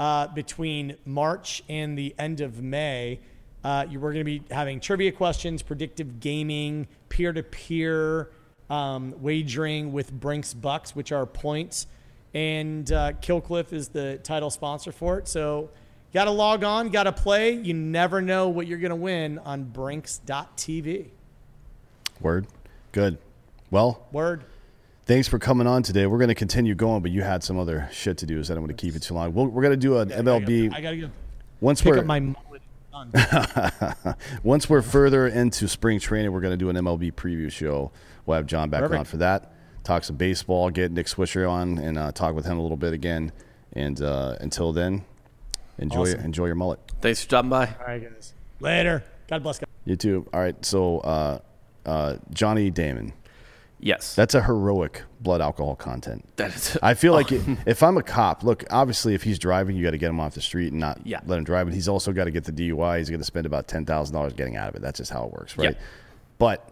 uh, between March and the end of May. Uh, you we're going to be having trivia questions, predictive gaming, peer to peer wagering with Brinks Bucks, which are points. And uh, Killcliff is the title sponsor for it. So, got to log on, got to play. You never know what you're going to win on Brinks.tv. Word. Good. Well, Word. thanks for coming on today. We're going to continue going, but you had some other shit to do, so I don't want to keep it too long. We'll, we're going to do an MLB. I got to go once pick we're up my mullet. Once we're further into spring training, we're going to do an MLB preview show. We'll have John back Perfect. on for that. Talk some baseball, get Nick Swisher on, and uh, talk with him a little bit again. And uh, until then, enjoy Awesome. enjoy your mullet. Thanks for stopping by. All right, guys. Later. God bless. Guys. You too. All right. So uh, uh, Johnny Damon, Yes. that's a heroic blood alcohol content. that is. I feel like oh. it, if I'm a cop, look, obviously, if he's driving, you got to get him off the street and not Yeah. let him drive. But he's also got to get the DUI. He's going to spend about ten thousand dollars getting out of it. That's just how it works, right? Yeah. But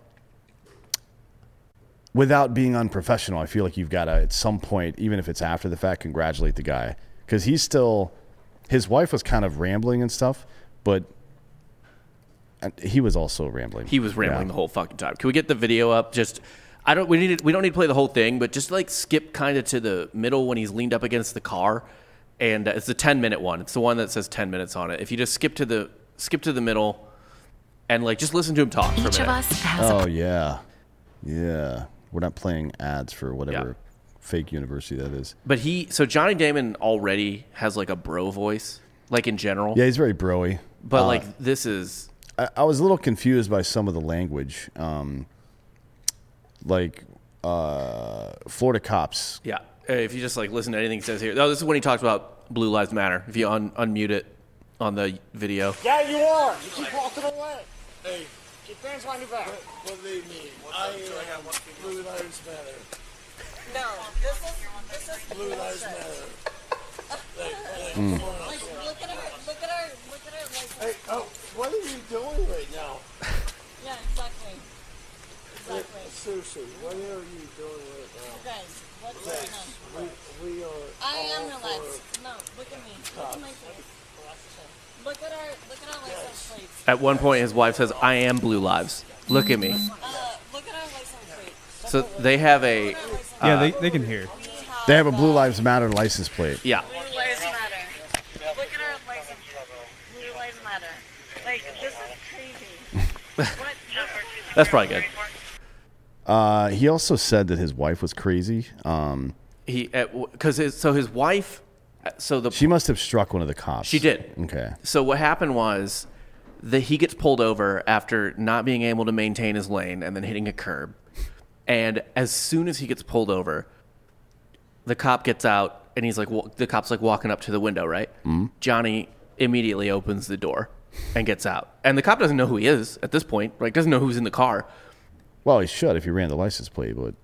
without being unprofessional, I feel like you've got to, at some point, even if it's after the fact, congratulate the guy because he's still. His wife was kind of rambling and stuff, but he was also rambling. He was rambling Yeah. the whole fucking time. Can we get the video up? Just I don't. We need. To, we don't need to play the whole thing, but just like skip kind of to the middle when he's leaned up against the car, and uh, it's the ten minute one. It's the one that says ten minutes on it. If you just skip to the skip to the middle, and like just listen to him talk for a Each of us has Oh a yeah, yeah. We're not playing ads for whatever Yeah. fake university that is. But he. So Johnny Damon already has like a bro voice, like in general. Yeah, he's very broy. But Uh, like this is. I, I was a little confused by some of the language. Um, like uh, Florida cops. Yeah. If you just like listen to anything he says here. Oh, this is when he talks about Blue Lives Matter. If you un- unmute it on the video. Yeah, you are. You keep walking away. Hey, keep hands behind your back. What do they mean? I am Blue Lives Matter. No, this is this is Blue Lives Matter. Hey, hey, come on. like look at her, look at her, look at her like Hey, oh, what are you doing right now? yeah, exactly, Hey, exactly. Seriously, what are you doing right now? Guys, what's going on? We, we are. I am relaxed. for- No, look at me. Look at my face. Look at our look at our license plates. At one point, his wife says, "I am Blue Lives. Look at me." Uh, look at our license plate. So they have a Look at our license Yeah, they, they can hear. plate. We have, They have a Blue Lives Matter license plate. yeah. Blue Lives Matter. Look at our license plate. Blue Lives Matter. Like this is crazy. what? That's probably good. Uh, he also said that his wife was crazy. Um, He because his so his wife. So the she must have struck one of the cops. She did. Okay. So what happened was that he gets pulled over after not being able to maintain his lane and then hitting a curb. And as soon as he gets pulled over, the cop gets out and he's like, the cop's like walking up to the window, right? Mm-hmm. Johnny immediately opens the door and gets out. And the cop doesn't know who he is at this point, right? Doesn't know who's in the car. Well, he should if he ran the license plate, but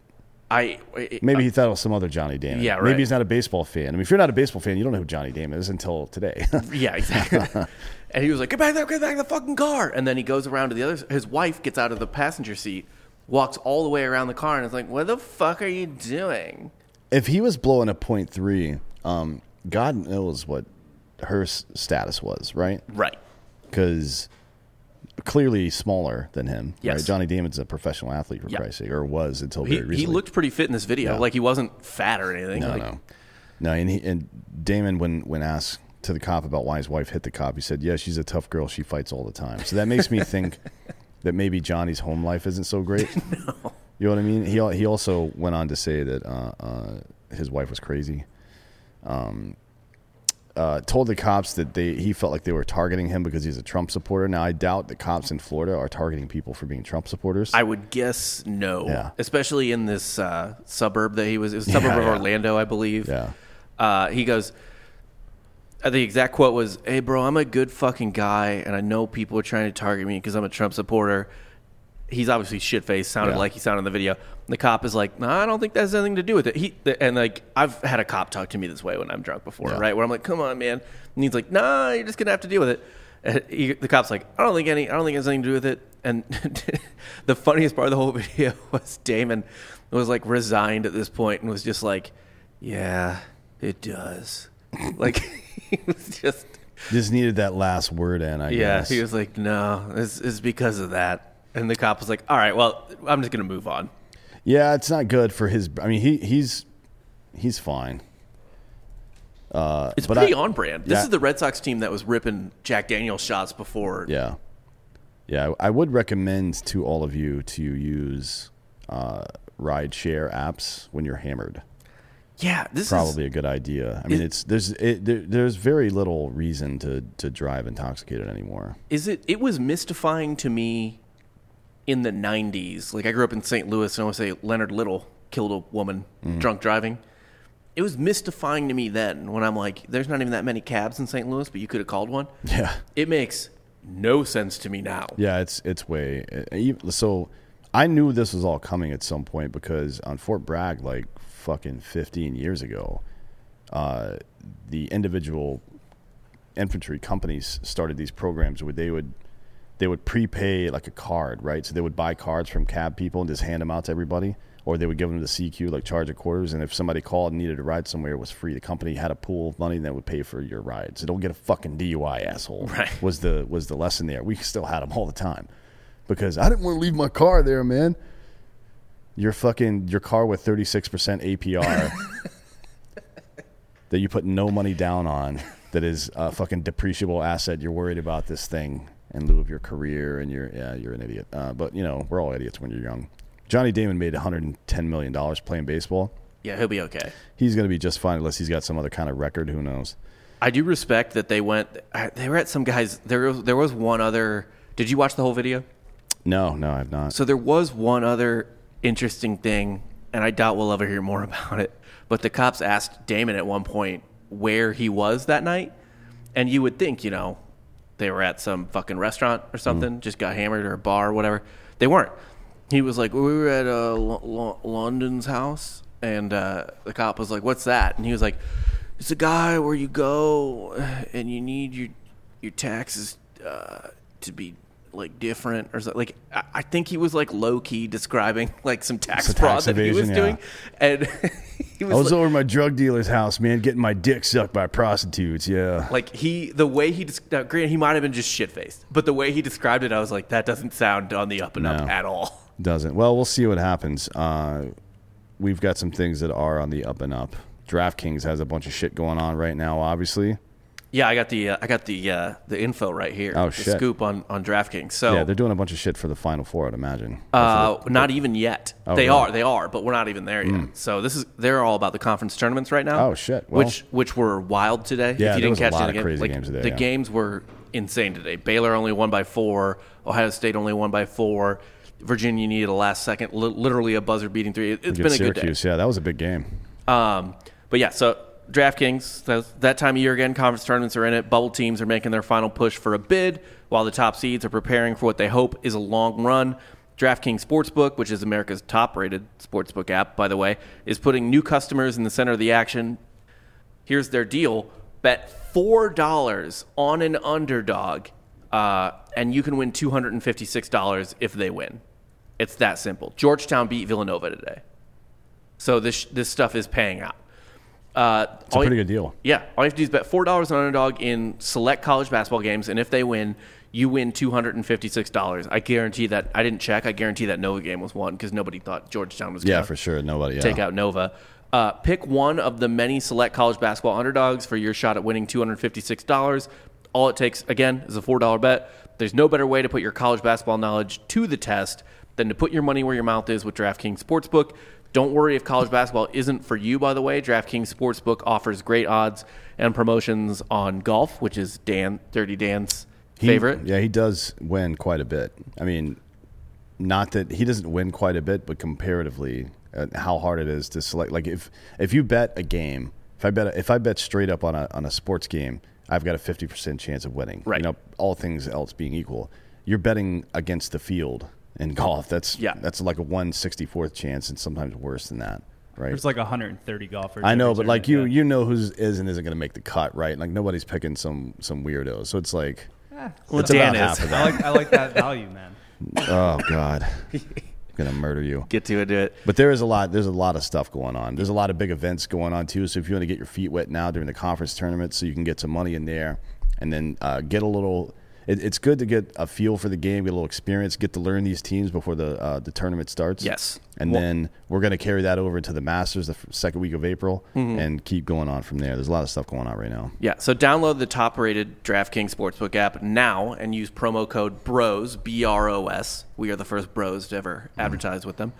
I maybe he thought it was some other Johnny Damon. Yeah, right. Maybe he's not a baseball fan. I mean, if you're not a baseball fan, you don't know who Johnny Damon is until today. Yeah, exactly. and he was like, "Get back there, get back in the fucking car!" And then he goes around to the other. His wife gets out of the passenger seat, walks all the way around the car, and is like, "What the fuck are you doing?" if he was blowing a point three, um, God knows what her status was, right? Right. Because clearly smaller than him. Yes. Right? Johnny Damon's a professional athlete for Yeah. Christ's sake, or was until He, very recently. he looked pretty fit in this video. Yeah. Like he wasn't fat or anything. no, like, no, no. And, he, and Damon, when when asked to the cop about why his wife hit the cop, he said, "Yeah, she's a tough girl. She fights all the time." So that makes me think that maybe Johnny's home life isn't so great. no. You know what I mean? He he also went on to say that uh, uh, his wife was crazy. Um, uh, told the cops that they he felt like they were targeting him because he's a Trump supporter. Now I doubt the cops in Florida are targeting people for being Trump supporters. I would guess no. Yeah. Especially in this uh, suburb that he was. It was a suburb Yeah, of yeah. Orlando, I believe. yeah, Uh, he goes. uh, The exact quote was, "Hey, bro, I'm a good fucking guy, and I know people are trying to target me because I'm a Trump supporter." He's obviously shit faced, sounded Yeah. like he sounded in the video. The cop is like, "No, I don't think that has anything to do with it." He and like I've had a cop talk to me this way when I'm drunk before, Yeah. right? Where I'm like, "Come on, man," and he's like, "Nah, you're just gonna have to deal with it." And he, the cop's like, "I don't think any, I don't think it has anything to do with it." And the funniest part of the whole video was Damon was like resigned at this point and was just like, "Yeah, it does." like he was just Just needed that last word in, I Yeah, guess. he was like, "No, it's, it's because of that." And the cop was like, "All right, well, I'm just gonna move on." yeah, it's not good for his. I mean, he he's he's fine. It's But pretty I- on brand. This yeah. is the Red Sox team that was ripping Jack Daniels shots before. Yeah, yeah. I would recommend to all of you to use uh, ride share apps when you're hammered. Yeah, this is Probably a good idea. I mean, It- it's there's it, there, there's very little reason to to drive intoxicated anymore. is it it was mystifying to me in the 90s like i grew up in st louis and i want to say leonard little killed a woman Mm. drunk driving it was mystifying to me then when i'm like there's not even that many cabs in st louis but you could have called one Yeah. it makes no sense to me now Yeah, it's it's way uh, so. I knew this was all coming at some point because on Fort Bragg, like fucking fifteen years ago, uh, the individual infantry companies started these programs where they would they would prepay like a card, right? So they would buy cards from cab people and just hand them out to everybody, or they would give them to CQ like charge a quarters. And if somebody called and needed a ride somewhere, it was free. The company had a pool of money that would pay for your ride. So don't get a fucking DUI, asshole. Right. Was the was the lesson there? We still had them all the time because I didn't want to leave my car there, man. Your fucking your car with thirty six percent APR that you put no money down on that is a fucking depreciable asset. You're worried about this thing in lieu of your career, and you're yeah, you're an idiot. Uh, but you know, we're all idiots when you're young. Johnny Damon made 110 million dollars playing baseball. yeah he'll be okay He's going to be just fine unless he's got some other kind of record. Who knows? i do respect that they went they were at some guys there was there was one other did you watch the whole video No, no, I've not. So there was one other interesting thing, and I doubt we'll ever hear more about it. But the cops asked Damon at one point where he was that night, and you would think, you know, they were at some fucking restaurant or something, just got hammered or a bar or whatever. They weren't. He was like, we were at uh, L- L- London's house, and uh, the cop was like, "What's that?" And he was like, "It's a guy where you go and you need your your taxes uh, to be like different or something." Like I, I think he was like low key describing like some tax Some fraud tax that he was evasion, doing, and he was, I was like, over at my drug dealer's house, man, getting my dick sucked by prostitutes. Yeah. like he the way he des- now, granted he might have been just shit faced, but the way he described it, I was like, that doesn't sound on the up and up at all. Doesn't. Well, we'll see what happens. Uh, we've got some things that are on the up and up. DraftKings has a bunch of shit going on right now, obviously. Yeah, I got the uh, I got the uh, the info right here. Oh, the shit. scoop on on DraftKings. So Yeah, they're doing a bunch of shit for the Final Four, I'd imagine. uh, not even yet. Oh, they really? are, they are, but we're not even there yet. So this is they're all about the conference tournaments right now. Oh, shit. Well- which which were wild today. Yeah, if you there didn't was a lot of game- crazy like, games today, The yeah. games were insane today. Baylor only won by four. Ohio State only won by four. Virginia needed a last second, li- literally a buzzer beating three. It, it's been a good day. Syracuse. Yeah, that was a big game. Um, but yeah, so DraftKings, that, time of year again, conference tournaments are in it. Bubble teams are making their final push for a bid, while the top seeds are preparing for what they hope is a long run. DraftKings Sportsbook, which is America's top rated sportsbook app, by the way, is putting new customers in the center of the action. Here's their deal bet $4 on an underdog, uh, and you can win $256 if they win. It's that simple. Georgetown beat Villanova today. So this this stuff is paying out. Uh, It's a pretty good deal. Yeah, all you have to do is bet four dollars on underdog in select college basketball games, and if they win, you win two hundred and fifty six dollars. I guarantee that. I didn't check. I guarantee that Nova game was won because nobody thought Georgetown was. Yeah, for sure. Nobody. Yeah. Take out Nova. Uh, pick one of the many select college basketball underdogs for your shot at winning two hundred fifty six dollars. All it takes again is a four dollar bet. There's no better way to put your college basketball knowledge to the test than to put your money where your mouth is with DraftKings Sportsbook. Don't worry if college basketball isn't for you, by the way. DraftKings Sportsbook offers great odds and promotions on golf, which is Dan, Dirty Dan's He- favorite. Yeah, he does win quite a bit. I mean, not that he doesn't win quite a bit, but comparatively, uh, how hard it is to select. Like if if you bet a game, if I bet if I bet straight up on a on a sports game, I've got a fifty percent chance of winning. Right. You know, all things else being equal, you're betting against the field in golf. That's Yeah. That's like a one sixty fourth chance, and sometimes worse than that. Right. There's like 130 golfers. I know, but like you, you know who's is and isn't going to make the cut, right? Like nobody's picking some some weirdos. So it's like Well, it's Dan about is. half of yeah. I like I like that value, man. oh God, I'm gonna murder you. Get to it, do it. But there is a lot. There's a lot of stuff going on. There's a lot of big events going on too. So if you want to get your feet wet now during the conference tournament, so you can get some money in there, and then uh, get a little. It, it's good to get a feel for the game, get a little experience, get to learn these teams before the uh, the tournament starts. Yes. and Well- then we're going to carry that over to the Masters the f- second week of April, Mm-hmm. and keep going on from there. There's a lot of stuff going on right now. Yeah, so download the top rated DraftKings Sportsbook app now and use promo code BROS, B R O S. We are the first bros to ever advertise with them.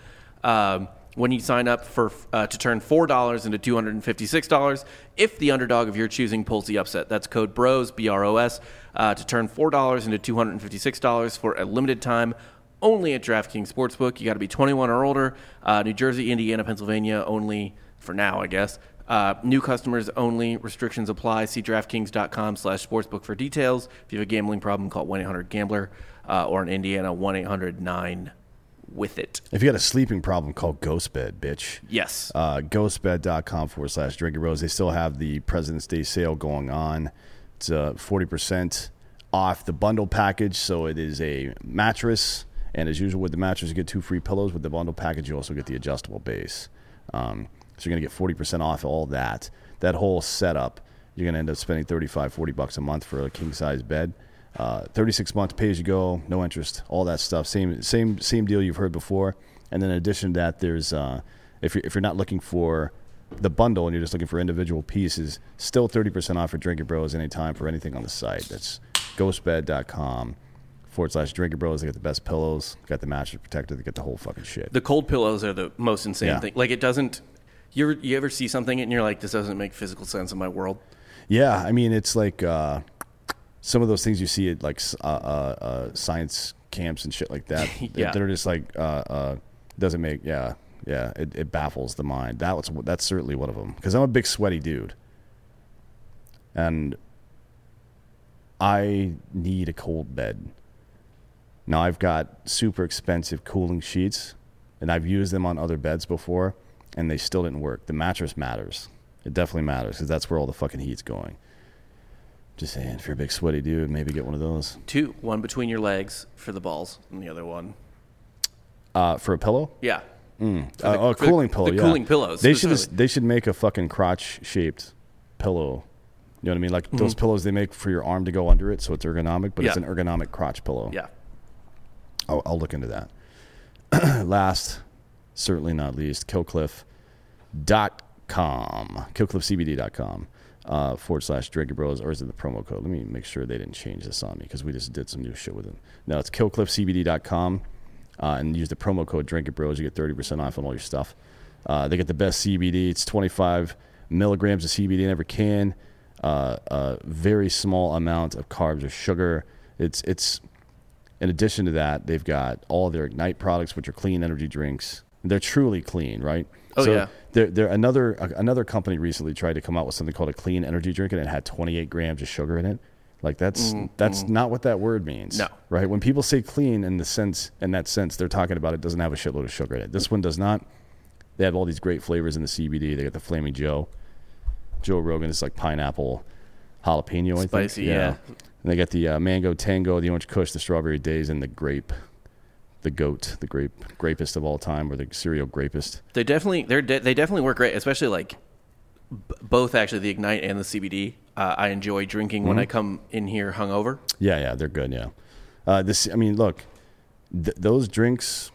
Um, when you sign up for uh, to turn $4 into $256 if the underdog of your choosing pulls the upset. That's code BROS, B R O S, uh, to turn $4 into $256 for a limited time only at DraftKings Sportsbook. You got to be 21 or older. Uh, New Jersey, Indiana, Pennsylvania only for now, I guess. Uh, new customers only. Restrictions apply. See DraftKings.com slash sportsbook for details. If you have a gambling problem, call 1-800-GAMBLER uh, or in Indiana, 1-800-9 with it. If you got a sleeping problem, call GhostBed, bitch. Yes. uh, ghostbed.com forward slash drinking bros. They still have the President's Day sale going on. It's uh, 40% off the bundle package. So it is a mattress. And as usual with the mattress, you get two free pillows. With the bundle package, you also get the adjustable base. Um, so you're going to get 40% off all that. That whole setup, you're going to end up spending 35, 40 bucks a month for a king size bed. Uh, 36 months pay as you go, no interest, all that stuff. Same, same, same deal you've heard before. And then in addition to that, there's uh, if you're, if you're not looking for the bundle and you're just looking for individual pieces, still 30% off for Drinking Bros anytime for anything on the site. That's ghostbed.com forward slash Drinking Bros. They got the best pillows, got the mattress protector, they got the whole fucking shit. the cold pillows are the most insane Yeah. thing. Like, it doesn't... You ever, you ever see something and you're like, this doesn't make physical sense in my world? Yeah, I mean, it's like uh, some of those things you see at like uh, uh, uh, science camps and shit like that. Yeah. that are just like uh, uh, doesn't make yeah yeah it, it baffles the mind. That was that's certainly one of them because I'm a big sweaty dude, and I need a cold bed. Now I've got super expensive cooling sheets, and I've used them on other beds before, and they still didn't work. The mattress matters. It definitely matters because that's where all the fucking heat's going. Just saying, if you're a big sweaty dude, maybe get one of those. Two, one between your legs for the balls, and the other one... Uh, for a pillow? Yeah. For Uh, the- oh, a cooling pillow. The yeah. cooling pillows. They should specifically. they should make a fucking crotch shaped pillow. You know what I mean? Like those pillows they make for your arm to go under it, so it's ergonomic, but it's an Mm-hmm. Ergonomic crotch pillow. Yeah. I'll, I'll look into that. Last, certainly not least, killcliff.com. Killcliffcbd.com uh, forward slash Drinking Bros, or is it the promo code? Let me make sure they didn't change this on me because we just did some new shit with them. No, it's killcliffcbd.com uh, and use the promo code Drinking Bros. You get 30% off on all your stuff. Uh, they get the best CBD. It's 25 milligrams of CBD in every can. Uh, a very small amount of carbs or sugar. It's it's in addition to that, they've got all their Ignite products, which are clean energy drinks. They're truly clean, right? Oh, yeah. They're, they're another another company recently tried to come out with something called a clean energy drink, and it had 28 grams of sugar in it. Like that's that's not what that word means. No. right? When people say clean in the sense in that sense, they're talking about it doesn't have a shitload of sugar in it. This one does not. They have all these great flavors in the CBD. They got the Flaming Joe, Joe Rogan is like pineapple, jalapeno. I think. Spicy, yeah. And they got the uh, mango tango, the orange kush, the strawberry days, and the grape, the goat, the grape, grapest of all time, or the cereal grapest. They definitely they're de- they definitely work great, especially like b- both actually the Ignite and the CBD. Uh, I enjoy drinking Mm-hmm. when I come in here hungover. Yeah, yeah, they're good. Yeah, uh, this. I mean, look, th- those drinks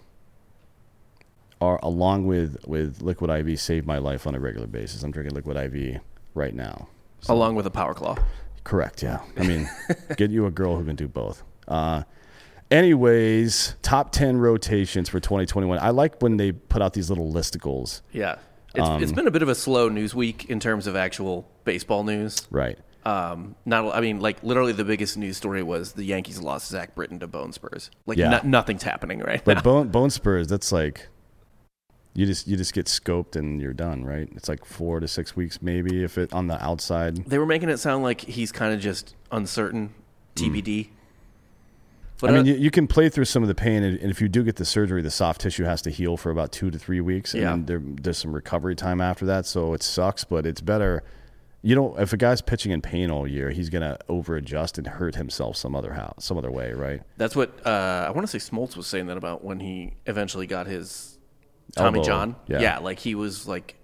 are along with with liquid IV save my life on a regular basis. I'm drinking liquid IV right now. along with a power claw. Correct. Yeah. I mean, get you a girl who can do both. Uh, anyways, top ten rotations for 2021. I like when they put out these little listicles. Yeah, it's, Um, it's been a bit of a slow news week in terms of actual baseball news. Right. Um, not I mean, like literally the biggest news story was the Yankees lost Zach Britton to Bone Spurs. Like Yeah. no- nothing's happening right But now. bone bone spurs, that's like you just you just get scoped and you're done, right? It's like four to six weeks maybe if it on the outside. They were making it sound like he's kind of just uncertain, TBD. But. I mean, uh, you, you can play through some of the pain, and and if you do get the surgery, the soft tissue has to heal for about two to three weeks, and Yeah. there, there's some recovery time after that. So it sucks, but it's better. You know, if a guy's pitching in pain all year, he's gonna over adjust and hurt himself some other how some other way, right? that's what uh, I want to say. Smoltz was saying that about when he eventually got his Tommy Elbow, John. yeah. like he was like,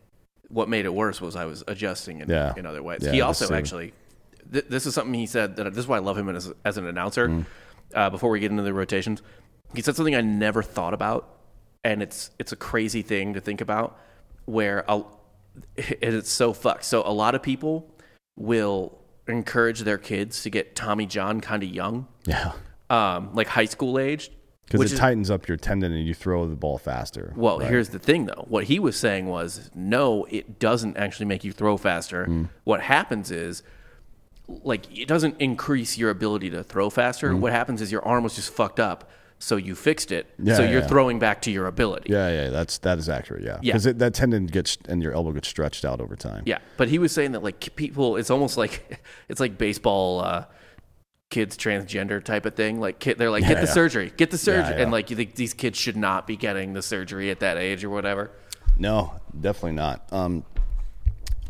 what made it worse was I was adjusting in, Yeah. in other ways. Yeah, he also actually th- this is something he said that this is why I love him as, as an announcer. Mm. Uh, before we get into the rotations, he said something I never thought about, and it's it's a crazy thing to think about. Where it's so fucked. So a lot of people will encourage their kids to get Tommy John kind of young, Yeah. um, like high school aged, Because it is tightens up your tendon and you throw the ball faster. well, Right. here's the thing though. What he was saying was, no, it doesn't actually make you throw faster. Mm. What happens is, like, it doesn't increase your ability to throw faster. Mm. What happens is your arm was just fucked up, so you fixed it. Yeah, so yeah, you're yeah. throwing back to your ability. Yeah, yeah, that's that is accurate. Yeah, Yeah. because that tendon gets and your elbow gets stretched out over time. Yeah, but he was saying that like people, it's almost like it's like baseball. Uh, Kids transgender type of thing, like kid, they're like, get the surgery, get the surgery, and like you think these kids should not be getting the surgery at that age or whatever. No, definitely not. Um,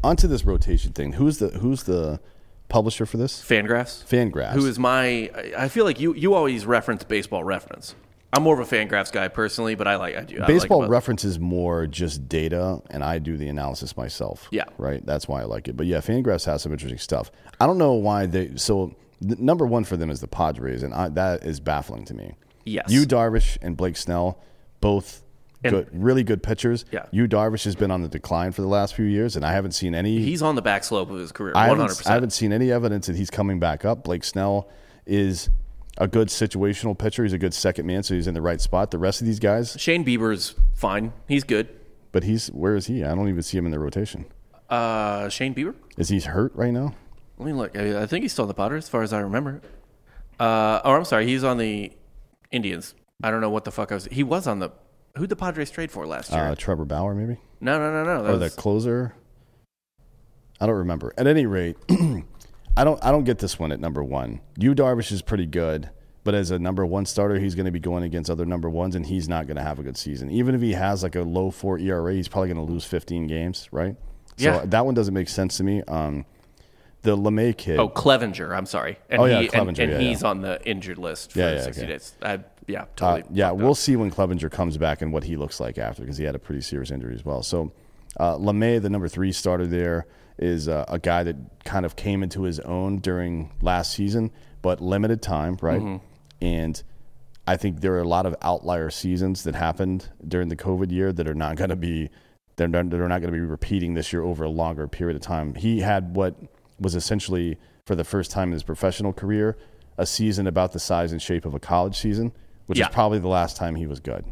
onto this rotation thing. Who's the who's the publisher for this? Fangraphs, Fangraphs. who is my I I feel like you you always reference baseball reference. I'm more of a Fangraphs guy personally, but I like I do I Baseball like reference is more just data, and I do the analysis myself. Yeah. right. That's why I like it. But yeah, Fangraphs has some interesting stuff. I don't know why they. So the, number one for them is the Padres, and I, that is baffling to me. Yes. Yu Darvish and Blake Snell, both And- good, really good pitchers. Yeah. Yu Darvish has been on the decline for the last few years, and I haven't seen any. He's on the back slope of his career, I 100. haven't, I haven't seen any evidence that he's coming back up. Blake Snell is a good situational pitcher. He's a good second man, so he's in the right spot. The rest of these guys, Shane Bieber's fine. He's good. but he's where is he? I don't even see him in the rotation. Uh, Shane Bieber. Is he hurt right now? Let me look. I, I think he's still on the Padres, as far as I remember. Uh, oh, I'm sorry. He's on the Indians. I don't know what the fuck I was. He was on the. Who'd the Padres trade for last year? Uh, Trevor Bauer, maybe, no, no, no, no. That or the closer. I don't remember. At any rate, I don't. I don't get this one at number one. Yu Darvish is pretty good, but as a number one starter, he's going to be going against other number ones, and he's not going to have a good season. Even if he has like a low four ERA, he's probably going to lose 15 games, right? So Yeah. that one doesn't make sense to me. Um, the Lamet kid. oh, Clevinger. I'm sorry. And Oh, yeah, he, Clevinger, And, and yeah, he's yeah. on the injured list for Yeah, yeah, 60 okay. days. I, yeah, Uh, totally. yeah, we'll up. see when Clevinger comes back and what he looks like after because he had a pretty serious injury as well. So, uh, Lamet, the number three starter there, is uh, a guy that kind of came into his own during last season, but limited time, right? Mm-hmm. And I think there are a lot of outlier seasons that happened during the COVID year that are not going to be they're not, they're not going to be repeating this year over a longer period of time. He had what was essentially for the first time in his professional career a season about the size and shape of a college season, which Yeah. is probably the last time he was good,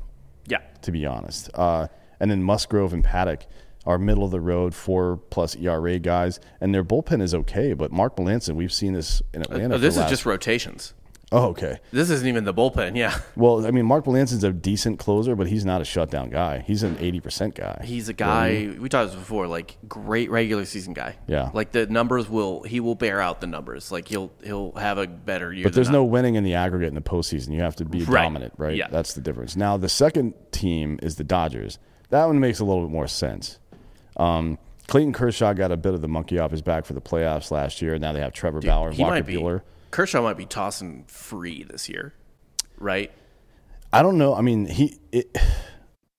Yeah. to be honest. Uh, and then Musgrove and Paddack are middle of the road, four plus ERA guys, and their bullpen is okay. But Mark Melancon, we've seen this in Atlanta. Oh, this is last- just rotations. Oh okay. This isn't even the bullpen. Yeah. Well, I mean, Mark Melancon's a decent closer, but he's not a shutdown guy. He's an eighty percent guy. He's a guy we talked about this before, like great regular season guy. Yeah. like the numbers will he will bear out the numbers. Like he'll he'll have a better year. But there's no winning in the aggregate in the postseason. You have to be Right. dominant, right? Yeah. That's the difference. Now, the second team is the Dodgers. That one makes a little bit more sense. Um, Clayton Kershaw got a bit of the monkey off his back for the playoffs last year. And now they have Trevor Bauer and Walker Buehler. Kershaw might be tossing free this year, right? I don't know. I mean, he it,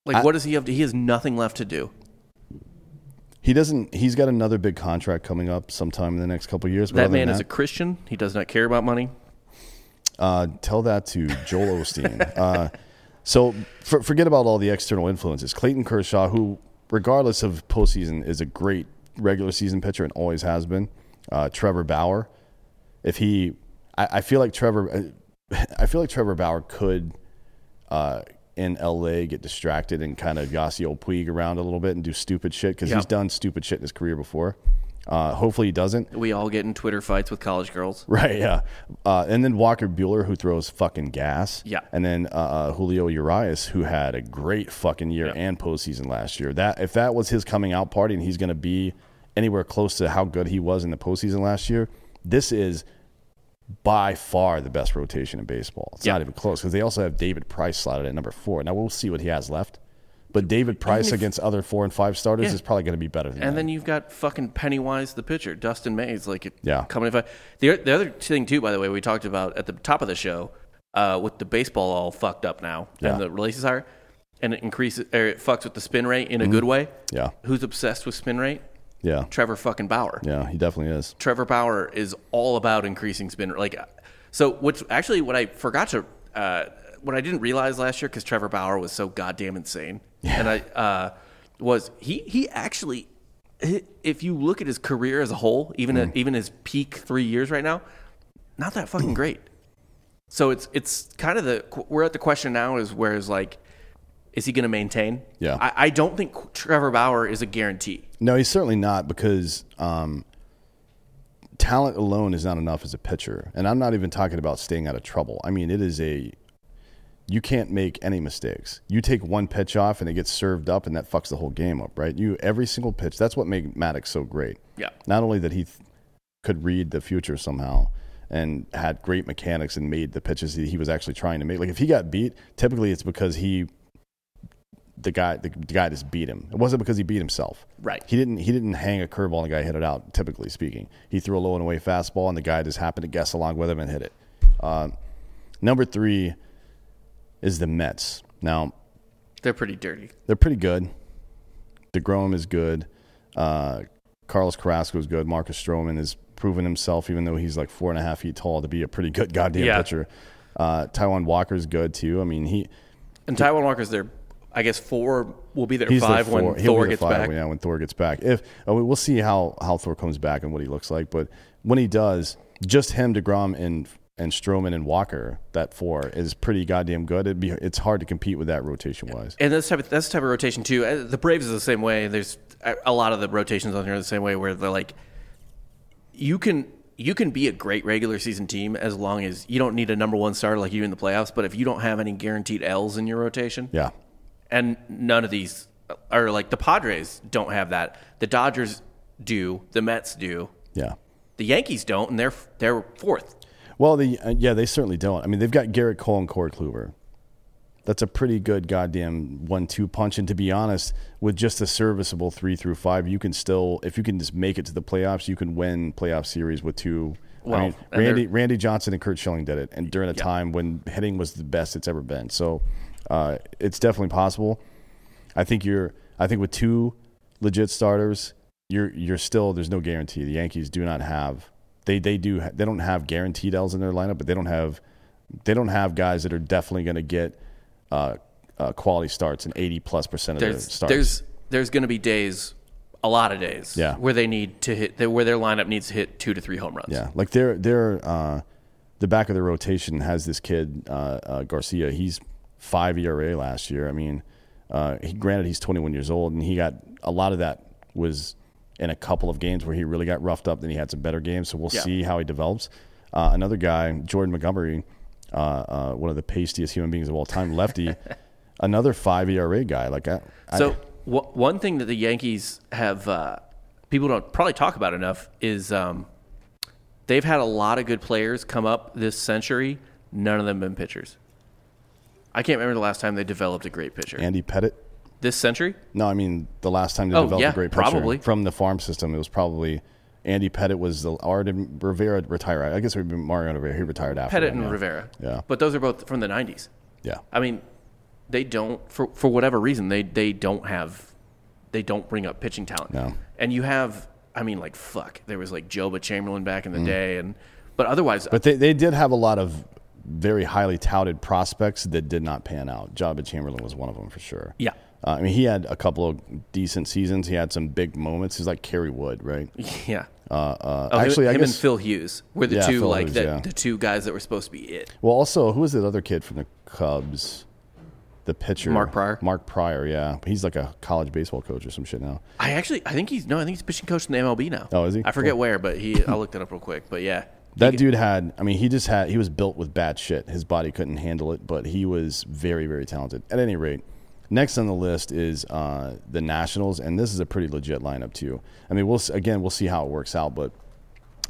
Like, what does he have? To, he has nothing left to do. he doesn't. He's got another big contract coming up sometime in the next couple of years. But That man than is a Christian. He does not care about money. Uh, tell that to Joel Osteen. uh, so for, forget about all the external influences. Clayton Kershaw, who, regardless of postseason, is a great regular season pitcher and always has been. Uh, Trevor Bauer, if he, I, I feel like Trevor, I feel like Trevor Bauer could, uh, in LA, get distracted and kind of Yasiel Puig around a little bit and do stupid shit because Yeah. he's done stupid shit in his career before. Uh, hopefully he doesn't. We all get in Twitter fights with college girls. Right, yeah. Uh, and then Walker Buehler, who throws fucking gas. Yeah. And then uh, uh, Julio Urias, who had a great fucking year and postseason last year. That If that was his coming out party and he's going to be anywhere close to how good he was in the postseason last year, this is by far the best rotation in baseball. It's Yeah. not even close because they also have David Price slotted at number four. Now we'll see what he has left. But David Price if- against other four and five starters Yeah. is probably going to be better than And that. then you've got fucking Pennywise the pitcher, Dustin Mays, like Yeah. coming if I, the the other thing too, by the way, we talked about at the top of the show, uh, with the baseball all fucked up now Yeah. and the releases higher, and it increases or it fucks with the spin rate Mm-hmm. in a good way. yeah. Who's obsessed with spin rate? Yeah. Trevor fucking Bauer. Yeah, he definitely is. Trevor Bauer is all about increasing spin. Like, so what's actually what I forgot to, uh, what I didn't realize last year because Trevor Bauer was so goddamn insane, yeah. and I uh, was he he actually, if you look at his career as a whole, even Mm. at, even his peak three years right now, not that fucking great. So it's it's kind of the we're at the question now is where is like, is he going to maintain? Yeah. I, I don't think Trevor Bauer is a guarantee. No, he's certainly not because um, talent alone is not enough as a pitcher. And I'm not even talking about staying out of trouble. I mean, it is a you can't make any mistakes. You take one pitch off and it gets served up, and that fucks the whole game up, right? You every single pitch. That's what made Maddux so great. Yeah. Not only that he th- could read the future somehow and had great mechanics and made the pitches that he was actually trying to make. Like if he got beat, typically it's because he the guy the, the guy just beat him. It wasn't because he beat himself. Right. He didn't he didn't hang a curveball and the guy hit it out. Typically speaking, he threw a low and away fastball and the guy just happened to guess along with him and hit it. Uh, number three is the Mets. Now They're pretty dirty. they're pretty good. DeGrom is good. Uh, Carlos Carrasco is good. Marcus Stroman has proven himself, even though he's like four and a half feet tall, to be a pretty good goddamn Yeah. pitcher. Uh, Taijuan Walker's good too. I mean, he And Taijuan Walker's there. I guess four will be there he's five the when. He'll Thor gets five, back. Yeah, when Thor gets back. If uh, we- we'll see how how Thor comes back and what he looks like, but when he does, just him, Degrom, and and Stroman and Walker, that four is pretty goddamn good. It'd be it's hard to compete with that rotation wise. And that's type of, that's the type of rotation too. Uh, The Braves is the same way. There's a a lot of the rotations on here are the same way where they're like, you can you can be a great regular season team as long as you don't need a number one starter like you in the playoffs. But if you don't have any guaranteed L's in your rotation, Yeah, and none of these are like the Padres don't have that. The Dodgers do. The Mets do. yeah. The Yankees don't, and they're they're fourth. Well, the uh, yeah, they certainly don't. I mean, they've got Gerrit Cole and Corey Kluber. That's a pretty good goddamn one-two punch. And to be honest, with just a serviceable three through five, you can still, if you can just make it to the playoffs, you can win playoff series with two. Well, I mean, Randy Randy Johnson and Curt Schilling did it, and during a time when hitting was the best it's ever been. So uh, it's definitely possible. I think you're. I think with two legit starters, you're you're still. There's no guarantee. The Yankees do not have. They they do. They don't have guaranteed L's in their lineup, but they don't have. They don't have guys that are definitely going to get uh, uh, quality starts and 80 plus percent of their starts. there's there's going to be days, a lot of days, Yeah. where they need to hit where their lineup needs to hit two to three home runs. Yeah, like they're they're uh, the back of their rotation has this kid uh, uh, Garcia. He's five ERA last year. I mean, uh, he granted he's 21 years old, and he got a lot of that was in a couple of games where he really got roughed up. Then he had some better games, so we'll Yeah. see how he develops. Uh, another guy, Jordan Montgomery, uh, uh, one of the pastiest human beings of all time, lefty. another five ERA guy. Like I, I- So w- one thing that the Yankees have uh, people don't probably talk about enough is um, they've had a lot of good players come up this century. None of them been pitchers. I can't remember the last time they developed a great pitcher. Andy Pettitte. this century? No, I mean the last time they Oh, developed yeah, a great pitcher probably. from the farm system, it was probably Andy Pettitte was the or did Rivera retire? I guess it would be Mario Rivera. He retired after Pettitte them, and yeah. Rivera. Yeah. But those are both from the 90s. Yeah, I mean, they don't for for whatever reason they they don't have they don't bring up pitching talent. No. And you have I mean like fuck there was like Joba Chamberlain back in the day and but otherwise Mm. but they they did have a lot of very highly touted prospects that did not pan out. Joba Chamberlain was one of them for sure. Yeah. Uh, I mean, he had a couple of decent seasons. He had some big moments. He's like Kerry Wood, right? yeah. Uh, uh, Oh, actually, him, I and. Phil Hughes were the Yeah, two Phil like Hughes, the, yeah. the two guys that were supposed to be it. well, also, who was that other kid from the Cubs? The pitcher, Mark Prior? Mark Prior, yeah, he's like a college baseball coach or some shit now. I actually I think he's no I think he's pitching coach in the MLB now. Oh, is he? I forget Cool. where, but he I looked it up real quick. But yeah, That dude had, I mean, he just had, he was built with bad shit. His body couldn't handle it, but he was very, very talented. At any rate, next on the list is uh, the Nationals, and this is a pretty legit lineup, too. I mean, we'll, again, we'll see how it works out, but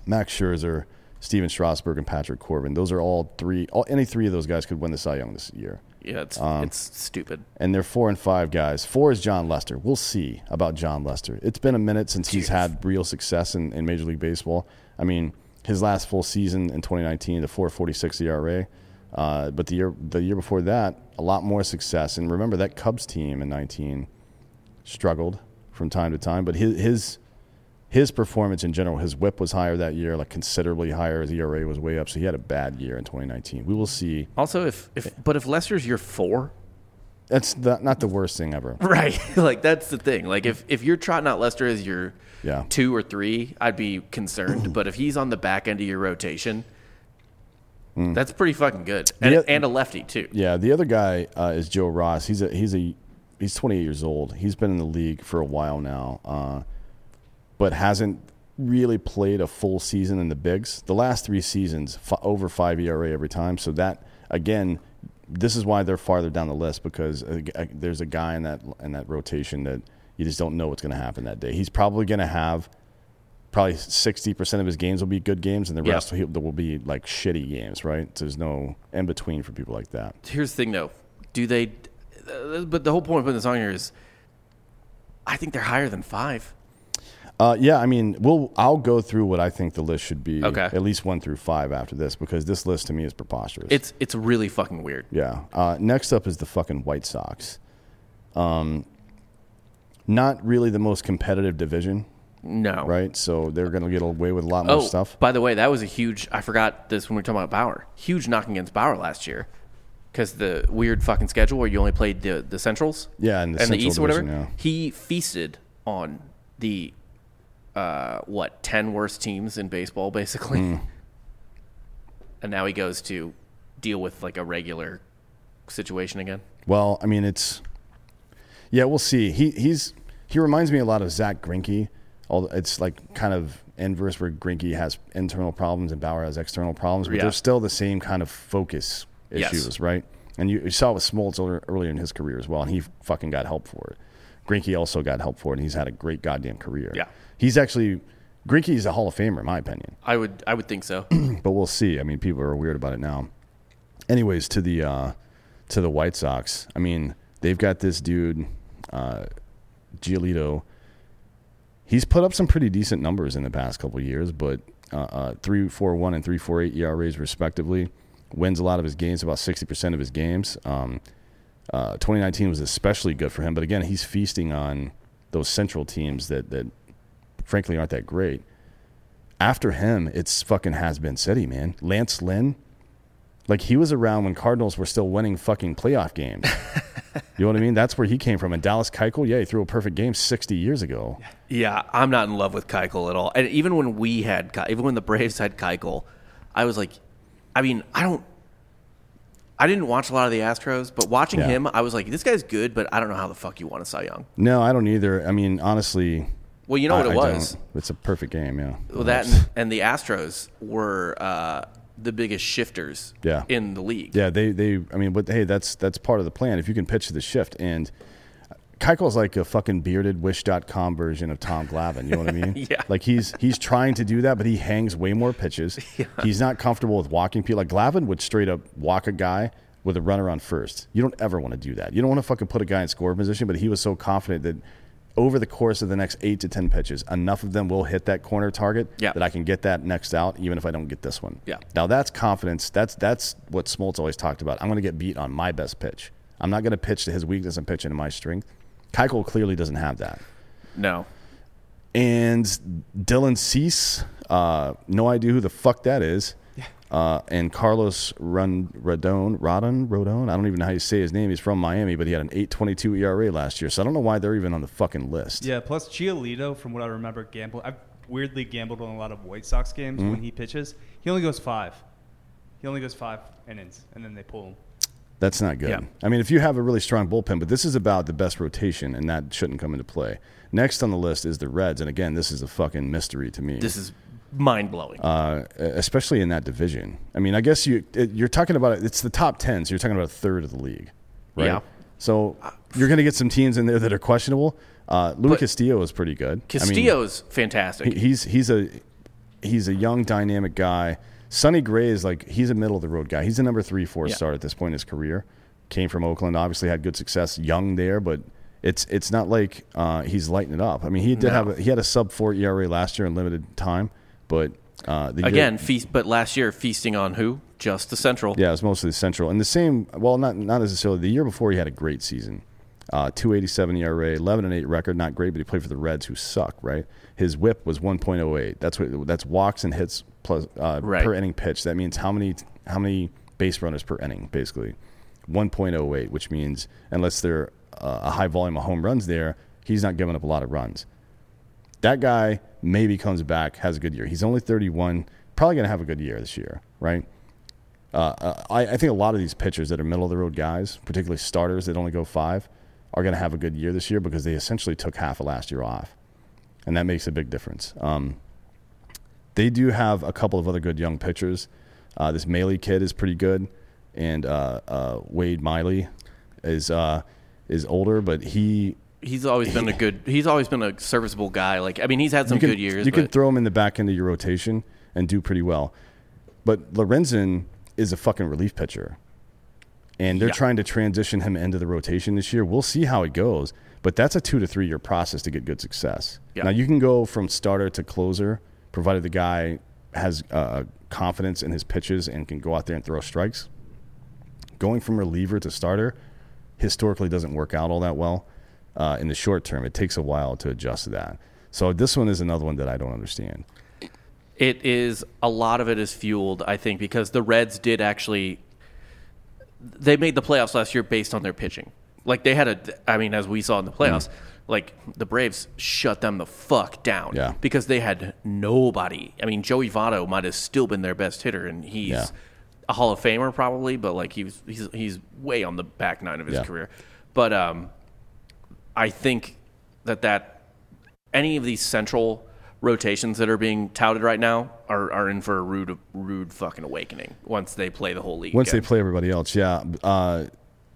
Max Scherzer, Stephen Strasburg, and Patrick Corbin, those are all three, all, any three of those guys could win the Cy Young this year. yeah it's um, it's stupid. And they're four and five guys. Four is Jon Lester. We'll see about Jon Lester. It's been a minute since he's had real success in, in Major League Baseball. I mean, his last full season in 2019, the 4.46 ERA. Uh, but the year the year before that, a lot more success. And remember that Cubs team in 19 struggled from time to time. But his his his performance in general, his whip was higher that year, like considerably higher. His ERA was way up, so he had a bad year in 2019. We will see. Also, if, if but if Lester's year four, That's the, not the worst thing ever. right? like that's the thing. Like if if you're trotting out Lester as your Yeah. two or three, I'd be concerned. but if he's on the back end of your rotation, that's pretty fucking good, and, Mm. The- and a lefty too. Yeah, the other guy uh, is Joe Ross. He's a he's a he's 28 years old. He's been in the league for a while now, uh, but hasn't really played a full season in the bigs. The last three seasons, f- over five ERA every time. So that again, this is why they're farther down the list because uh, uh, there's a guy in that in that rotation that you just don't know what's going to happen that day. He's probably going to have. Probably sixty percent of his games will be good games, and the rest will, will be like shitty games. Right? There's no in between for people like that. Here's the thing, though. Do they? Uh, but the whole point of putting this on here is, I think they're higher than five. Uh, yeah, I mean, we'll I'll go through what I think the list should be. Okay. At least one through five after this because this list to me is preposterous. It's it's really fucking weird. yeah. Uh, next up is the fucking White Sox. Um, not really the most competitive division, No. right? So they're going to get away with a lot more Oh, stuff. by the way, that was a huge. I forgot this when we were talking about Bauer. Huge knock against Bauer last year, because the weird fucking schedule where you only played the the Centrals. Yeah, and the and the East or whatever. Yeah. He feasted on the uh, what ten worst teams in baseball, basically. Hmm. And now he goes to deal with like a regular situation again. Well, I mean, it's yeah, we'll see. He he's he reminds me a lot of Zack Greinke. Although it's like kind of inverse where Greinke has internal problems and Bauer has external problems, but Yeah. they're still the same kind of focus Yes. issues, right? And you, you saw it with Smoltz earlier, in his career as well, and he fucking got help for it. Greinke also got help for it, and he's had a great goddamn career. Yeah. he's actually Greinke is a Hall of Famer in my opinion I would I would think so. but we'll see. I mean, people are weird about it now. Anyways, to the uh, to the White Sox. I mean, they've got this dude, uh, Giolito. He's put up some pretty decent numbers in the past couple years, but uh, uh, three four one and three four eight ERAs respectively. Wins a lot of his games, about sixty percent of his games. Um, uh, 2019 was especially good for him, but again, he's feasting on those central teams that that frankly aren't that great after him, it's fucking has been city, man. Lance Lynn, like he was around when Cardinals were still winning fucking playoff games. you know what I mean? That's where he came from. And Dallas Keuchel, yeah, he threw a perfect game 60 years ago. Yeah, I'm not in love with Keuchel at all. And even when we had, Ke- even when the Braves had Keuchel, I was like, I mean, I don't, I didn't watch a lot of the Astros, but watching Yeah. him, I was like, this guy's good, but I don't know how the fuck you want to Cy Young. No, I don't either. I mean, honestly, Well, you know what it I was. don't. It's a perfect game, yeah. Well, that and, and the Astros were uh, the biggest shifters Yeah. in the league. Yeah, they they. I mean, but hey, that's that's part of the plan. If you can pitch the shift, and Keuchel's like a fucking bearded Wish.com version of Tom Glavine. You know what I mean? Yeah. Like he's he's trying to do that, but he hangs way more pitches. He's not comfortable with walking people. Like Glavine would straight up walk a guy with a runner on first. You don't ever want to do that. You don't want to fucking put a guy in score position. But he was so confident that. Over the course of the next eight to ten pitches, enough of them will hit that corner target Yeah. that I can get that next out, even if I don't get this one. Yeah. Now that's confidence. That's that's what Smoltz always talked about. I'm going to get beat on my best pitch. I'm not going to pitch to his weakness and pitch into my strength. Keuchel clearly doesn't have that. No. And Dylan Cease, uh, no idea who the fuck that is. Uh, and Carlos Run Rodon, Rodon, Rodon. I don't even know how you say his name. He's from Miami, but he had an 8.22 ERA last year. So I don't know why they're even on the fucking list. Yeah, plus Giolito, from what I remember, gamble. I've weirdly gambled on a lot of White Sox games Mm-hmm. when he pitches. He only goes five. He only goes five innings, and then they pull him. That's not good. Yeah. I mean, if you have a really strong bullpen, but this is about the best rotation, and that shouldn't come into play. Next on the list is the Reds, and again, this is a fucking mystery to me. This is mind blowing. uh, especially in that division. I mean, I guess you it, you're talking about it's the top ten, so you're talking about a third of the league, right? Yeah. So you're going to get some teams in there that are questionable. Uh, Luis But- Castillo is pretty good. I mean, Castillo's fantastic. he- he's he's a he's a young dynamic guy. Sonny Gray is like he's a middle of the road guy. He's a number three, four Yeah. star at this point in his career. Came from Oakland, obviously had good success, young there, but it's it's not like uh, he's lighting it up. I mean, he did No. have a, he had a sub four ERA last year in limited time, but uh, the year- Again, feast, but last year feasting on who? Just the Central. yeah, it was mostly the Central. And the same, well, not not necessarily. The year before, he had a great season. Uh, 287 ERA, 11 and 8 record, not great, but he played for the Reds, who suck, right? His WHIP was 1.08. That's what that's walks and hits plus uh, Right. per inning pitch. That means how many how many base runners per inning, basically. 1.08, which means unless there uh, a high volume of home runs there, he's not giving up a lot of runs. That guy maybe comes back, has a good year. He's only 31, probably going to have a good year this year, right? Uh, uh, I, I think a lot of these pitchers that are middle of the road guys, particularly starters that only go five, are going to have a good year this year because they essentially took half of last year off, and that makes a big difference. Um, they do have a couple of other good young pitchers. Uh, this Mahle kid is pretty good, and uh, uh, Wade Miley is uh, is older, but he He's always been a good. He's always been a serviceable guy. Like I mean, he's had some can, good years. You but can throw him in the back end of your rotation and do pretty well. But Lorenzen is a fucking relief pitcher. And they're Yeah. trying to transition him into the rotation this year. We'll see how it goes. But that's a two to three year process to get good success. Yeah. Now, you can go from starter to closer, provided the guy has uh, confidence in his pitches and can go out there and throw strikes. Going from reliever to starter historically doesn't work out all that well uh, in the short term. It takes a while to adjust to that. So this one is another one that I don't understand. it is a lot of it is fueled, I think, because the Reds did actually they made the playoffs last year based on their pitching. Like they had a, I mean, as we saw in the playoffs, like the Braves shut them the fuck down. Yeah. because they had nobody. I mean, Joey Votto might have still been their best hitter, and he's Yeah. a Hall of Famer probably, but like he was, he's he's way on the back nine of his Yeah. career. But um, I think that that any of these central rotations that are being touted right now are, are in for a rude rude fucking awakening once they play the whole league. Once they play everybody else, yeah. Uh,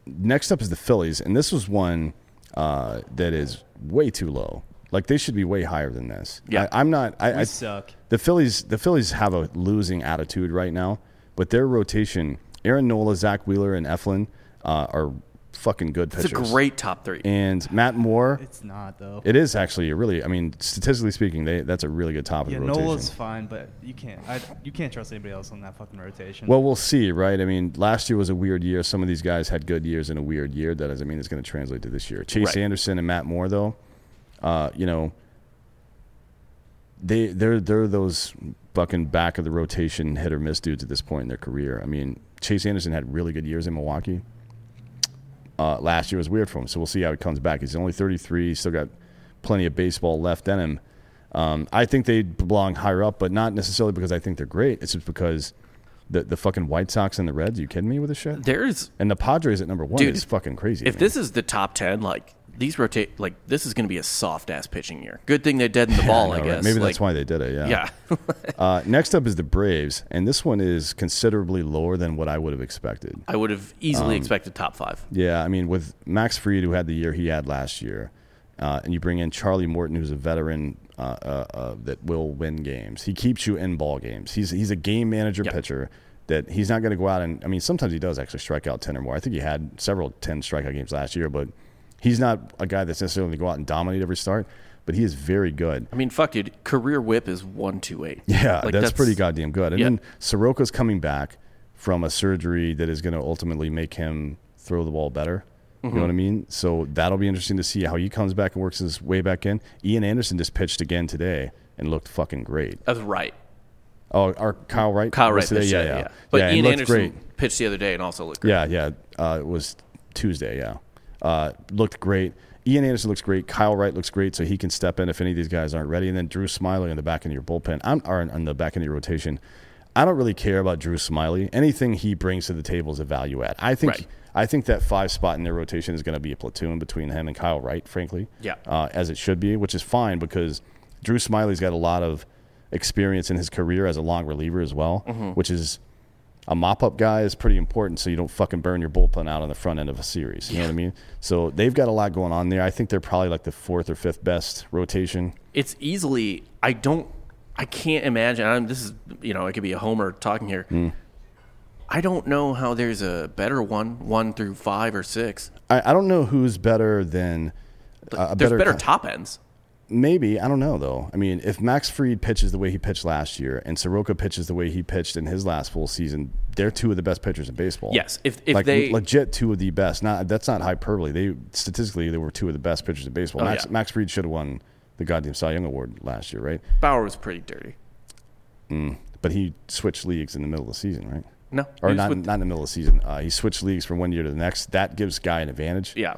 next up is the Phillies, and this was one uh, that is way too low. Like they should be way higher than this. Yeah. I, I'm not. I, We I suck. The Phillies, the Phillies have a losing attitude right now, but their rotation, Aaron Nola, Zack Wheeler, and Eflin uh, are fucking good pitchers. it's a great top three. And Matt Moore, It's not though. it is actually a really. I mean, statistically speaking, they that's a really good top of the rotation. Nola's fine, but you can't. I, you can't trust anybody else on that fucking rotation. Well, we'll see, right? I mean, last year was a weird year. Some of these guys had good years in a weird year. That doesn't mean it's going to translate to this year. Chase Right. Anderson and Matt Moore, though, uh, you know, they they're they're those fucking back of the rotation hit or miss dudes at this point in their career. I mean, Chase Anderson had really good years in Milwaukee. Uh, last year was weird for him, so we'll see how he comes back. He's only 33, he's still got plenty of baseball left in him. Um, I think they belong higher up, but not necessarily because I think they're great. It's just because the the fucking White Sox and the Reds. you kidding me with this shit? There's And the Padres at number one Dude, is fucking crazy. if man. this is the top ten, like these rotate, like this is going to be a soft ass pitching year. Good thing they deadened the ball, I I, know, right? guess. maybe Like, that's why they did it. Yeah. Yeah, uh, next up is the Braves, and this one is considerably lower than what I would have expected. I would have Um, easily expected top five. Yeah, I mean, with Max Fried, who had the year he had last year, uh, and you bring in Charlie Morton, who's a veteran uh, uh, uh, that will win games. He keeps you in ball games. He's he's a game manager Yep. pitcher that he's not going to go out and. I mean, sometimes he does actually strike out ten or more. I think he had several ten strikeout games last year, but he's not a guy that's necessarily going to go out and dominate every start. But he is very good. I mean, fuck, dude. Career whip is one two eight. Yeah, Like, that's, pretty goddamn good. And yeah. then Soroka's coming back from a surgery that is going to ultimately make him throw the ball better. You Mm-hmm. know what I mean? So that'll be interesting to see how he comes back and works his way back in. Ian Anderson just pitched again today and looked fucking great. That's right. Oh, our Kyle Wright. Kyle Wright today? Yeah, yeah, yeah. But yeah, Ian Anderson great. pitched the other day and also looked great. Yeah, yeah. Uh, it was Tuesday. Yeah, uh, looked great. Ian Anderson looks great. Kyle Wright looks great, so he can step in if any of these guys aren't ready. And then Drew Smyly in the back end of your bullpen. I'm or on the back end of your rotation. I don't really care about Drew Smyly. Anything he brings to the table is a value add. I think Right. I think that five spot in their rotation is going to be a platoon between him and Kyle Wright, frankly. Yeah. Uh, as it should be, which is fine because Drew Smyly's got a lot of experience in his career as a long reliever as well, Mm-hmm. which is a mop up guy is pretty important so you don't fucking burn your bullpen out on the front end of a series. You know what I mean? So they've got a lot going on there. I think they're probably like the fourth or fifth best rotation. it's easily I don't I can't imagine I'm, this is you know it could be a homer talking here. Hmm. I don't know how there's a better one one through five or six. I, I don't know who's better than uh, a There's better, co- top ends. Maybe I don't know though. I mean, if Max Fried pitches the way he pitched last year, and Soroka pitches the way he pitched in his last full season, they're two of the best pitchers in baseball. Yes, if- if like they- legit two of the best. Not that's not hyperbole. They statistically they were two of the best pitchers in baseball. Oh, Max, yeah. Max Fried should have won the goddamn Cy Young award last year, right? Bauer was pretty dirty. But he switched leagues in the middle of the season, right? No, Or not, with- not in the middle of the season. Uh, he switched leagues from one year to the next. That gives Guy an advantage. yeah,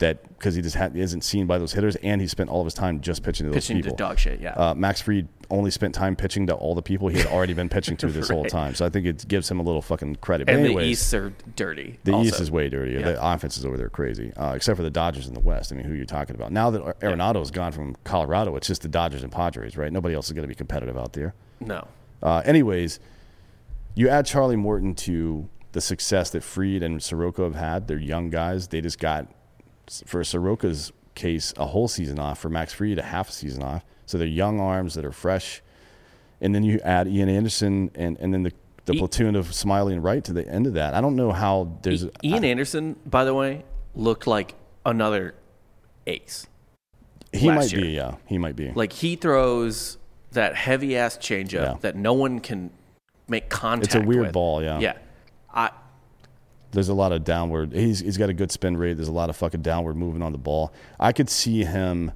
That because he just ha- isn't seen by those hitters, and he spent all of his time just pitching to those people. pitching to dog shit. Yeah, Uh, Max Fried only spent time pitching to all the people he had already been pitching to this whole time. So I think it gives him a little fucking credit. But and anyways, the Easts are dirty. the also. East is way dirtier. Yeah. The offense is over there crazy, uh, except for the Dodgers in the West. I mean, who are you talking about? Now that Arenado has gone from Colorado, it's just the Dodgers and Padres, right? Nobody else is going to be competitive out there. No, Uh, anyways, you add Charlie Morton to the success that Fried and Soroka have had. They're young guys. They just got, for Soroka's case, a whole season off. For Max Fried, a half a season off. So they're young arms that are fresh. And then you add Ian Anderson and, and then the, the E- platoon of Smyly and Wright to the end of that. I don't know how there's. I- Ian Anderson, by the way, looked like another ace. he might be, yeah. He might be. Like he throws that heavy ass changeup Yeah. that no one can make contact. With. It's a weird with. ball, yeah. Yeah, I There's a lot of downward. He's he's got a good spin rate. There's a lot of fucking downward movement on the ball. I could see him.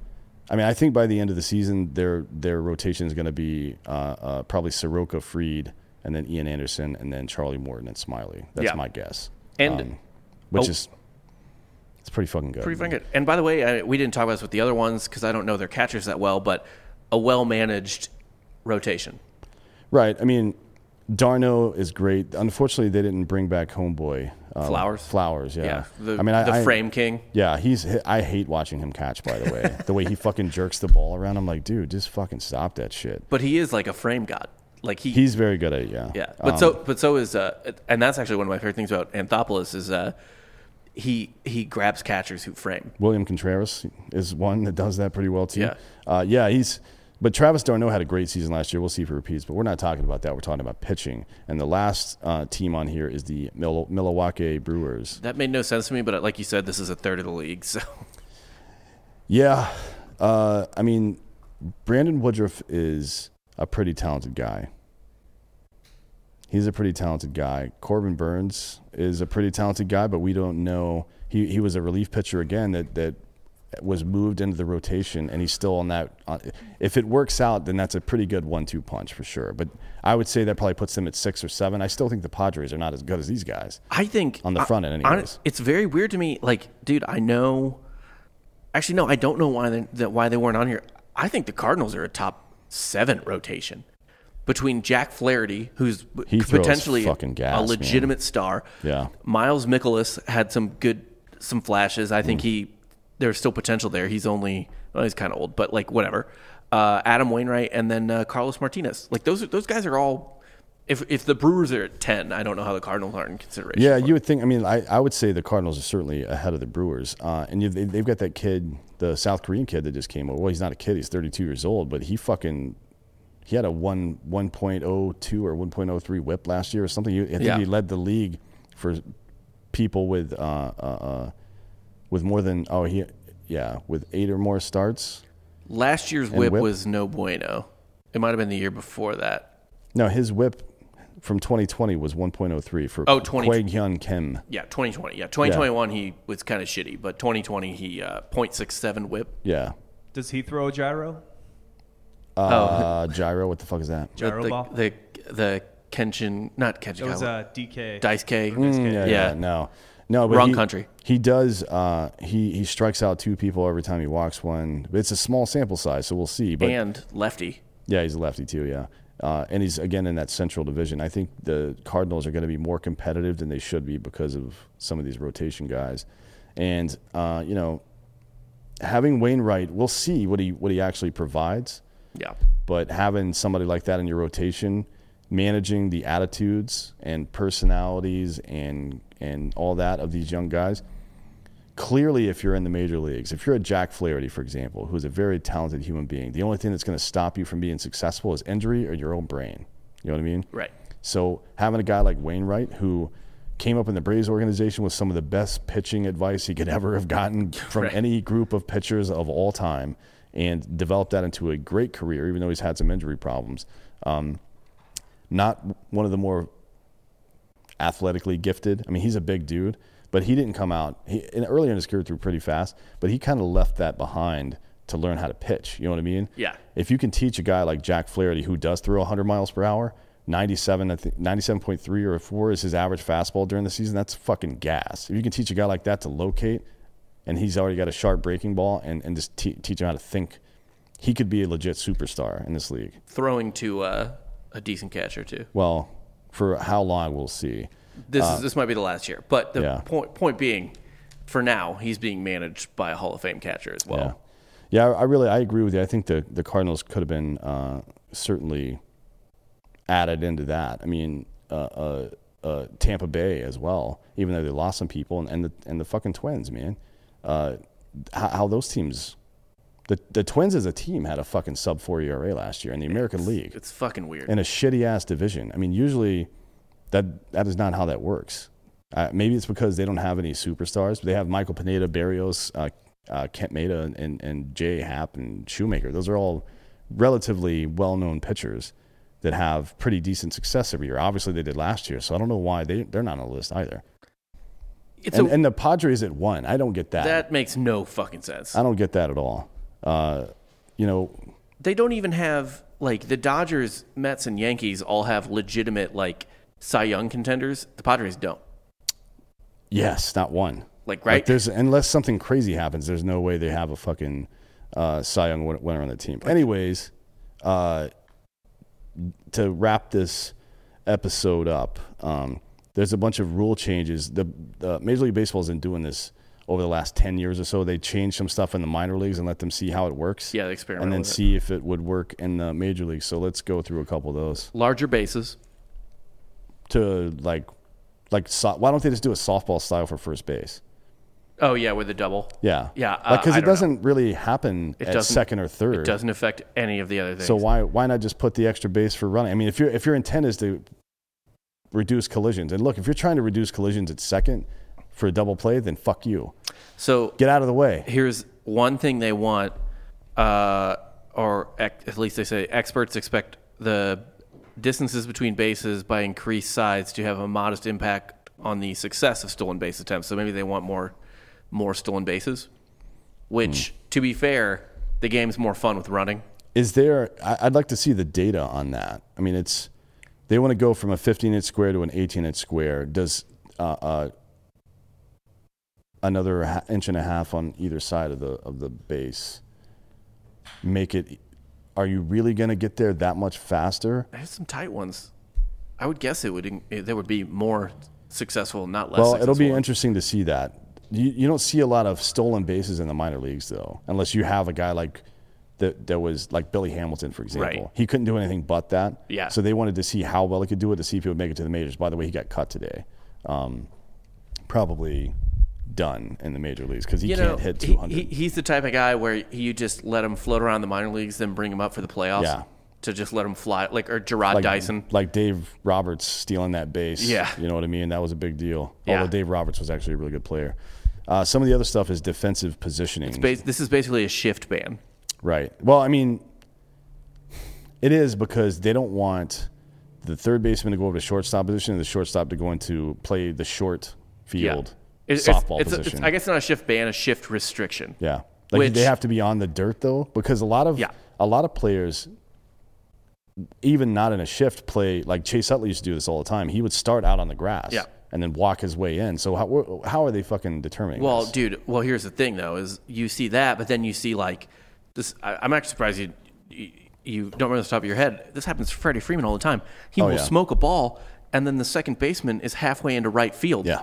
I mean, I think by the end of the season, their their rotation is going to be uh, uh, probably Soroka, Fried, and then Ian Anderson, and then Charlie Morton and Smyly. That's Yeah. my guess. And- Um, which oh. is it's pretty fucking good. pretty fucking good. And by the way, I, we didn't talk about this with the other ones because I don't know their catchers that well, but a well managed rotation. Right. I mean, d'Arnaud is great. Unfortunately, they didn't bring back Homeboy. Um, Flowers? Flowers. Yeah. the, I mean, I, the I- frame king. Yeah, he's. I hate watching him catch. By the way, the way he fucking jerks the ball around, I'm like, dude, just fucking stop that shit. But he is like a frame god. Like he, He's very good at it. Yeah. yeah. But Um, so, but so is, uh, and that's actually one of my favorite things about Anthopoulos is uh, he he grabs catchers who frame. William Contreras is one that does that pretty well too. Yeah. Uh, yeah. He's. But Travis d'Arnaud had a great season last year. We'll see if he repeats. But we're not talking about that. We're talking about pitching. And the last uh, team on here is the Mil- Milwaukee Brewers. That made no sense to me, but like you said, this is a third of the league, so Yeah. Uh, I mean, Brandon Woodruff is a pretty talented guy. He's a pretty talented guy. Corbin Burnes is a pretty talented guy, but we don't know. He, he was a relief pitcher again that, that was moved into the rotation, and he's still on that. On, if it works out, then that's a pretty good one two punch for sure. But I would say that probably puts them at six or seven. I still think the Padres are not as good as these guys. I think On the front end I- anyways. it's very weird to me. Like, dude, I know. Actually, no, I don't know why they that why they weren't on here. I think the Cardinals are a top seven rotation between Jack Flaherty, who's He potentially gas, a man. legitimate star. Yeah. Miles Mikolas had some good some flashes. I Mm. think he there's still potential there. He's only well, he's kind of old, but like whatever. Uh, Adam Wainwright and then uh, Carlos Martinez. Like those those guys are all. If if the Brewers are at ten, I don't know how the Cardinals aren't in consideration. Yeah, you would think. I mean, I, I would say the Cardinals are certainly ahead of the Brewers, uh, and you, they, they've got that kid, the South Korean kid that just came over. Well, he's not a kid; he's 32 years old, but he fucking he had a one 1.02 or 1.03 WHIP last year or something. You- I think Yeah. he led the league for people with uh, uh, uh, with more than oh he yeah with eight or more starts. Last year's whip, whip? was no bueno. It might have been the year before that. No, his WHIP from 2020 was 1.03 for Oh, 20 Kwang Hyun Kim. Yeah, 2020. Yeah, 2021 he was kind of shitty, but 2020 he uh, .67 whip. Yeah, Does he throw a gyro? uh, gyro. What the fuck is that? Gyro the, ball? the the Kenshin, not Kenshin, It was Kaiwa, uh, DK. Dice K. Mm, yeah, Yeah. yeah, no, no. But Wrong he- country. He does. Uh, he he strikes out two people every time he walks one. It's a small sample size, so we'll see. But and lefty. yeah, he's a lefty too. Yeah, uh, and he's again in that Central Division. I think the Cardinals are going to be more competitive than they should be because of some of these rotation guys, and uh, you know, having Wainwright, we'll see what he what he actually provides Yeah. but having somebody like that in your rotation, managing the attitudes and personalities and and all that of these young guys. Clearly, if you're in the major leagues, if you're a Jack Flaherty, for example, who's a very talented human being, the only thing that's going to stop you from being successful is injury or your own brain. You know what I mean? Right. So having a guy like Wainwright who came up in the Braves organization with some of the best pitching advice he could ever have gotten from Right. any group of pitchers of all time, and developed that into a great career, even though he's had some injury problems. Um, not one of the more athletically gifted. I mean, he's a big dude, but he didn't come out. He and earlier in his career threw pretty fast, but he kind of left that behind to learn how to pitch. You know what I mean? Yeah. If you can teach a guy like Jack Flaherty who does throw 100 miles per hour, 97, I think 97.3 or 4 is his average fastball during the season. That's fucking gas. If you can teach a guy like that to locate, and he's already got a sharp breaking ball, and and just te- teach him how to think, he could be a legit superstar in this league. Throwing to uh, a decent catcher too. Well, for how long we'll see. This is this might be the last year, but the yeah. point point being, for now, he's being managed by a Hall of Fame catcher as well. Yeah, yeah. I I really I agree with you. I think the the Cardinals could have been uh, certainly added into that. I mean, uh, uh, uh, Tampa Bay as well, even though they lost some people, and, and the and the fucking Twins, man. Uh, how, how those teams, the the Twins as a team had a fucking sub four ERA last year in the American League It's fucking weird. in a shitty ass division. I mean, usually that that is not how that works. Uh, maybe it's because they don't have any superstars. But they have Michael Pineda, Berrios, uh, uh, Kenta Maeda, and, and Jay Happ and Shoemaker. Those are all relatively well known pitchers that have pretty decent success every year. Obviously, they did last year, so I don't know why they they're not on the list either. it's And, a, and the Padres at one, I don't get that. that makes no fucking sense. I don't get that at all. Uh, you know, they don't even have like the Dodgers, Mets, and Yankees all have legitimate like Cy Young contenders. The Padres don't. Yes, not one. Like, right? there's unless something crazy happens, there's no way they have a fucking uh, Cy Young win- winner on the team. Anyways, uh, to wrap this episode up, um, there's a bunch of rule changes. The, the Major League Baseball isn't doing this over the last ten years or so. They changed some stuff in the minor leagues and let them see how it works. Yeah, experiment and then with it. see if it would work in the major leagues. So let's go through a couple of those Larger bases. to like. Like, so, why don't they just do a softball style for first base? Oh yeah, with the double. Yeah, Yeah, like uh, because it don't know. doesn't really happen It at doesn't- second or third. It doesn't affect any of the other things. So why why not just put the extra base for running? I mean, if your if your intent is to reduce collisions, and look, if you're trying to reduce collisions at second for a double play, then fuck you, So get out of the way. here's one thing they want, uh, or at least they say experts expect the distances between bases by increased size to have a modest impact on the success of stolen base attempts. So maybe they want more more stolen bases, which, to be fair, the game's more fun with running. Is there? I'd like to see the data on that. I mean, it's they want to go from a 15 inch square to an 18 inch square. Does uh, uh, another inch and a half on either side of the of the base make it? Are you really going to get there that much faster? There's some tight ones. I would guess it would there would be more successful, not less. Well, successful it'll be interesting to see that. You, you don't see a lot of stolen bases in the minor leagues, though, unless you have a guy like that. That was like Billy Hamilton, for example. Right. He couldn't do anything but that. Yeah. So they wanted to see how well he could do it to see if he would make it to the majors. By the way, he got cut today. Um, probably done in the major leagues because he you can't know, hit 200. He, he's the type of guy where you just let him float around the minor leagues, then bring him up for the playoffs. Yeah. To just let him fly, like or Jarrod like, Dyson. like Dave Roberts stealing that base. Yeah. You know what I mean? That was a big deal. Yeah. Although Dave Roberts was actually a really good player. Uh, some of the other stuff is defensive positioning. Bas- This is basically a shift ban. Right. Well, I mean, it is because they don't want the third baseman to go over to shortstop position and the shortstop to go into play the short field It- it's- softball it's, position. It's, I guess not a shift ban, a shift restriction. yeah. Like Which- they have to be on the dirt though, because a lot of Yeah. a lot of players, even not in a shift, play like Chase Utley used to do this all the time. He would start out on the grass, Yeah. and then walk his way in. So how how are they fucking determining? Well, this? dude. Well, here's the thing, though: is you see that, but then you see like this. I, I'm actually surprised you, you you don't remember the top of your head. This happens to Freddie Freeman all the time. He Oh, will yeah. smoke a ball, and then the second baseman is halfway into right field. yeah,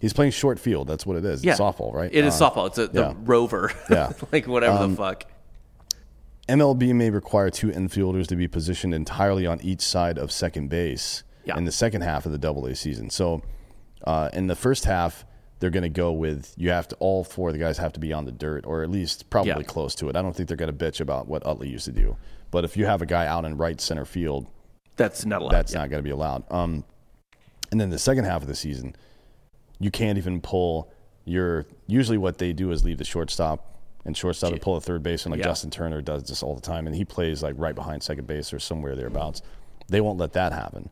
he's playing short field. That's what it is. yeah, It's softball, right? It is Uh, softball. It's a, the yeah. rover. Yeah. Um, like whatever the fuck. MLB may require two infielders to be positioned entirely on each side of second base Yeah. in the second half of the Double A season. So, uh, in the first half, they're going to go with you have to all four of the guys have to be on the dirt or at least probably Yeah. close to it. I don't think they're going to bitch about what Utley used to do. But if you have a guy out in right center field, That's not allowed. that's yeah. not going to be allowed. Um, and then the second half of the season, you can't even pull your. Usually, what they do is leave the shortstop and shortstop would pull a third baseman, like Yeah. Justin Turner does this all the time, and he plays like right behind second base or somewhere thereabouts. They won't let that happen.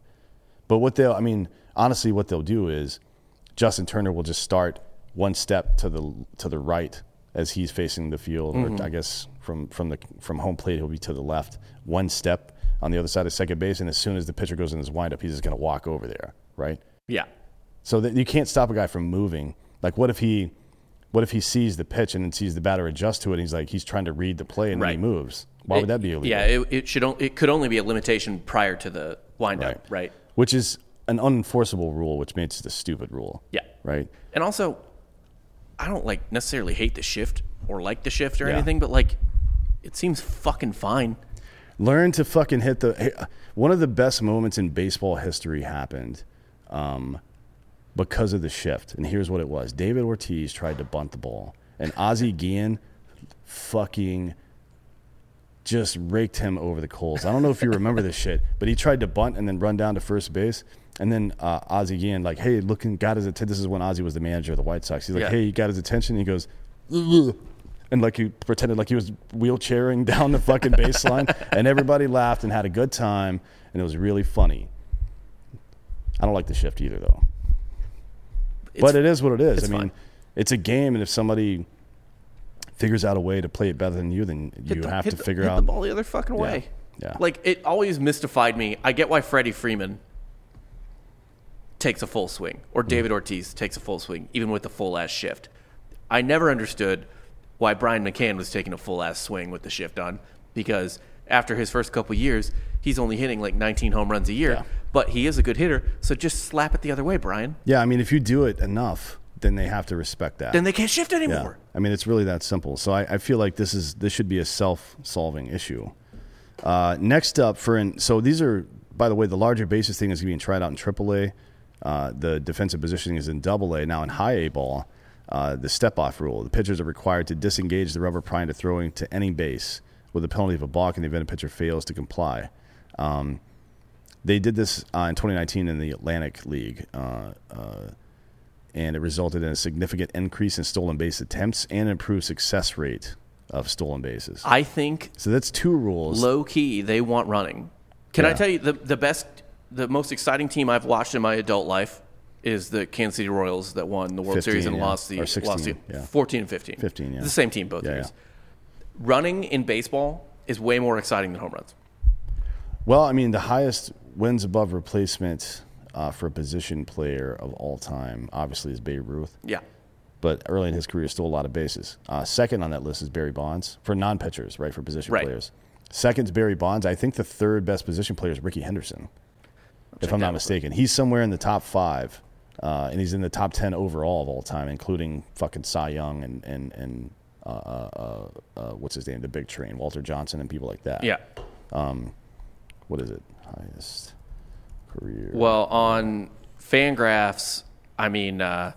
But what they'll, I mean, honestly, what they'll do is Justin Turner will just start one step to the to the right as he's facing the field, Mm-hmm. or I guess from from the from home plate he'll be to the left, one step on the other side of second base, and as soon as the pitcher goes in his windup, he's just going to walk over there, right? Yeah. So that you can't stop a guy from moving. Like, what if he, what if he sees the pitch and then sees the batter adjust to it? And he's like, he's trying to read the play and then he moves. Why would that be illegal? Yeah, it, it should. o- It could only be a limitation prior to the windup, right? Which is an unenforceable rule, which makes it a stupid rule. Yeah. Right. And also, I don't like necessarily hate the shift or like the shift or Yeah. anything, but like, it seems fucking fine. Learn to fucking hit the. One of the best moments in baseball history happened um, because of the shift. And here's what it was David Ortiz tried to bunt the ball, and Ozzie Guillen fucking just raked him over the coals. I don't know if you remember this shit, but he tried to bunt and then run down to first base. And then uh, Ozzie Guillen, like, hey, looking, got his attention. This is when Ozzie was the manager of the White Sox. He's like, Yeah. hey, he got his attention. He goes, "Ugh." and like he pretended like he was wheelchairing down the fucking baseline, and everybody laughed and had a good time, and it was really funny. I don't like the shift either, though. But it is what it is. I mean, fine. it's a game, and if somebody figures out a way to play it better than you, then you the- have to the- figure out. the ball the other fucking way. Yeah. Like it always mystified me. I get why Freddie Freeman takes a full swing or Mm. David Ortiz takes a full swing, even with the full ass shift. I never understood why Brian McCann was taking a full ass swing with the shift on because after his first couple years, he's only hitting like 19 home runs a year. Yeah. But he is a good hitter, so just slap it the other way, Brian. Yeah, I mean, if you do it enough, then they have to respect that. Then they can't shift yeah. anymore. I mean, it's really that simple. So I, I feel like this is this should be a self-solving issue. Uh, next up for in, so these are by the way the larger bases thing is being tried out in AAA. Uh, the defensive positioning is in Double A now in High A ball. Uh, the step-off rule: the pitchers are required to disengage the rubber prior to throwing to any base with a penalty of a balk in the event a pitcher fails to comply. Um, they did this uh, in 2019 in the Atlantic League, uh, uh, and it resulted in a significant increase in stolen base attempts and improved success rate of stolen bases. I think So that's two rules. low key they want running. Can I tell you the the best, the most exciting team I've watched in my adult life is the Kansas City Royals that won the World 15, Series and yeah. lost the Or 16, lost the yeah. 14 and 15. 15, yeah. The same team both Yeah, years. Running in baseball is way more exciting than home runs. Well, I mean, the highest wins above replacement uh, for a position player of all time, obviously, is Babe Ruth. Yeah. But early in his career, stole a lot of bases. Uh, second on that list is Barry Bonds for non-pitchers, right? For position Right. players. Second is Barry Bonds. I think the third best position player is Rickey Henderson, if I'm not mistaken. He's somewhere in the top five, uh, and he's in the top ten overall of all time, including fucking Cy Young and and and uh, uh, uh, uh, what's his name, the big train, Walter Johnson, and people like that. Yeah. What is it? Highest career. Well, on Fangraphs, I mean, uh,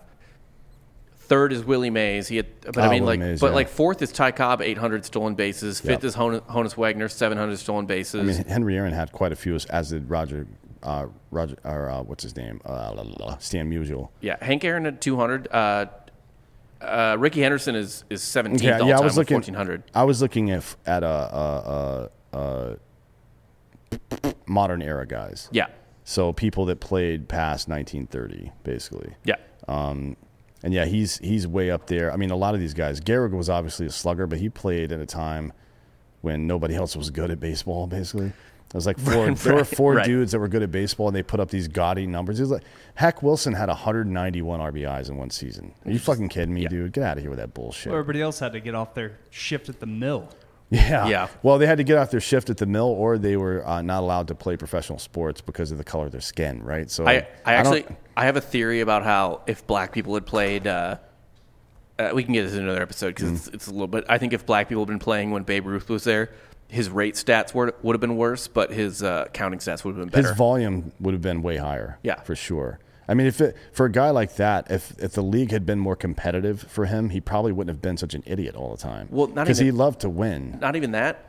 third is Willie Mays. He had, but I Ah, mean, Willie like, Mays, but yeah. like fourth is Ty Cobb, 800 stolen bases. Fifth Yep. is Hon- Honus Wagner, 700 stolen bases. I mean, Henry Aaron had quite a few, as did Roger. Uh, Roger, or uh, what's his name? Uh, la, la, la, Stan Musial. Yeah, Hank Aaron at 200. Uh, Rickey Henderson is is 17th Yeah, yeah. I was looking. 1400. I was looking if at a, modern era guys. Yeah, So people that played past 1930, basically. yeah, And yeah, he's he's way up there. I mean, a lot of these guys. Gehrig was obviously a slugger, but he played at a time when nobody else was good at baseball. Basically, it was like four. there were four right. dudes that were good at baseball, and they put up these gaudy numbers. It was like Hack Wilson had 191 RBIs in one season. Are you fucking kidding me, dude? Get out of here with that bullshit. Everybody else had to get off their shift at the mill. Yeah. Yeah. Well, they had to get off their shift at the mill, or they were uh, not allowed to play professional sports because of the color of their skin, right? So I, I don't- actually I have a theory about how if black people had played, uh, uh, we can get this in another episode because Mm. it's, it's a little bit. I think if black people had been playing when Babe Ruth was there, his rate stats were, would have been worse, but his uh, counting stats would have been better. his volume would have been way higher. Yeah. for sure. I mean, if it, for a guy like that, if if the league had been more competitive for him, he probably wouldn't have been such an idiot all the time. Well, not because he loved to win. Not even that.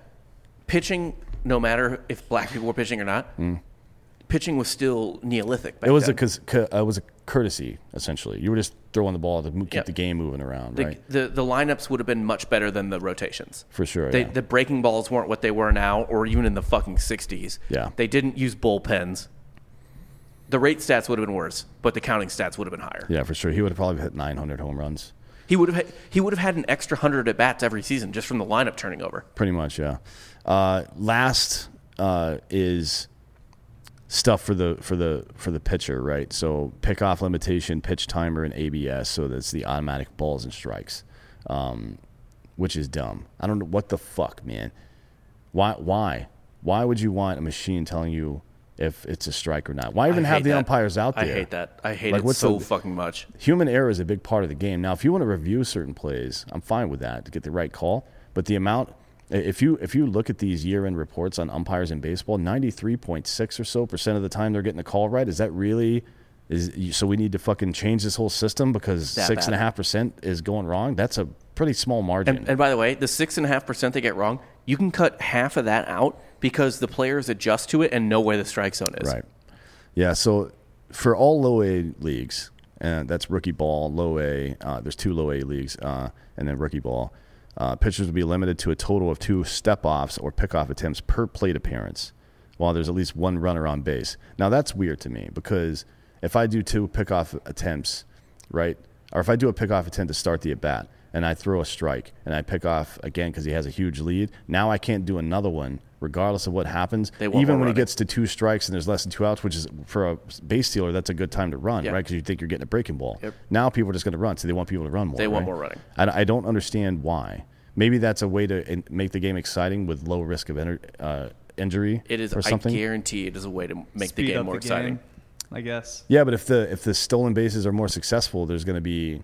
Pitching, no matter if black people were pitching or not, Mm. Pitching was still Neolithic. Back It was then. a uh, it was a courtesy essentially. You were just throwing the ball to keep Yeah. the game moving around, the, right? the the lineups would have been much better than the rotations. For sure. They, yeah. The breaking balls weren't what they were now, or even in the fucking '60s. Yeah. They didn't use bullpens. The rate stats would have been worse, but the counting stats would have been higher. yeah, for sure. He would have probably hit 900 home runs. He would have had, he would have had an extra hundred at bats every season just from the lineup turning over. Pretty much, yeah. Uh, last uh, is stuff for the for the for the pitcher, right? So pickoff limitation, pitch timer, and ABS. So that's the automatic balls and strikes, um, which is dumb. I don't know what the fuck, man. Why why why would you want a machine telling you if it's a strike or not? Why even have the that. umpires out there? I hate that. I hate Like, it so the- fucking much. human error is a big part of the game. Now, if you want to review certain plays, I'm fine with that to get the right call. But the amount, if you if you look at these year-end reports on umpires in baseball, 93.6 or so percent of the time they're getting the call right. Is that really? Is so we need to fucking change this whole system because That six and a half percent is going wrong. That's a pretty small margin. And, and by the way, the six and a half percent they get wrong, you can cut half of that out because the players adjust to it and know where the strike zone is. Right. Yeah. So for all low A leagues, and that's rookie ball, low A. Uh, there's two low A leagues, uh, and then rookie ball. Uh, pitchers will be limited to a total of two step offs or pickoff attempts per plate appearance, while there's at least one runner on base. Now that's weird to me because if I do two pickoff attempts, right, or if I do a pickoff attempt to start the at bat and I throw a strike and I pick off again because he has a huge lead, now I can't do another one regardless of what happens. They Even more when he running. gets to two strikes and there's less than two outs, which is for a base stealer, that's a good time to run, Yeah. right? Because you think you're getting a breaking ball. Yep. Now people are just going to run, so they want people to run more. They want right? more running. I, I don't understand why. Maybe that's a way to in, make the game exciting with low risk of enter, uh, injury It is. or I guarantee it is a way to make Speed the game up more the exciting. game, I guess. Yeah, but if the if the stolen bases are more successful, there's going to be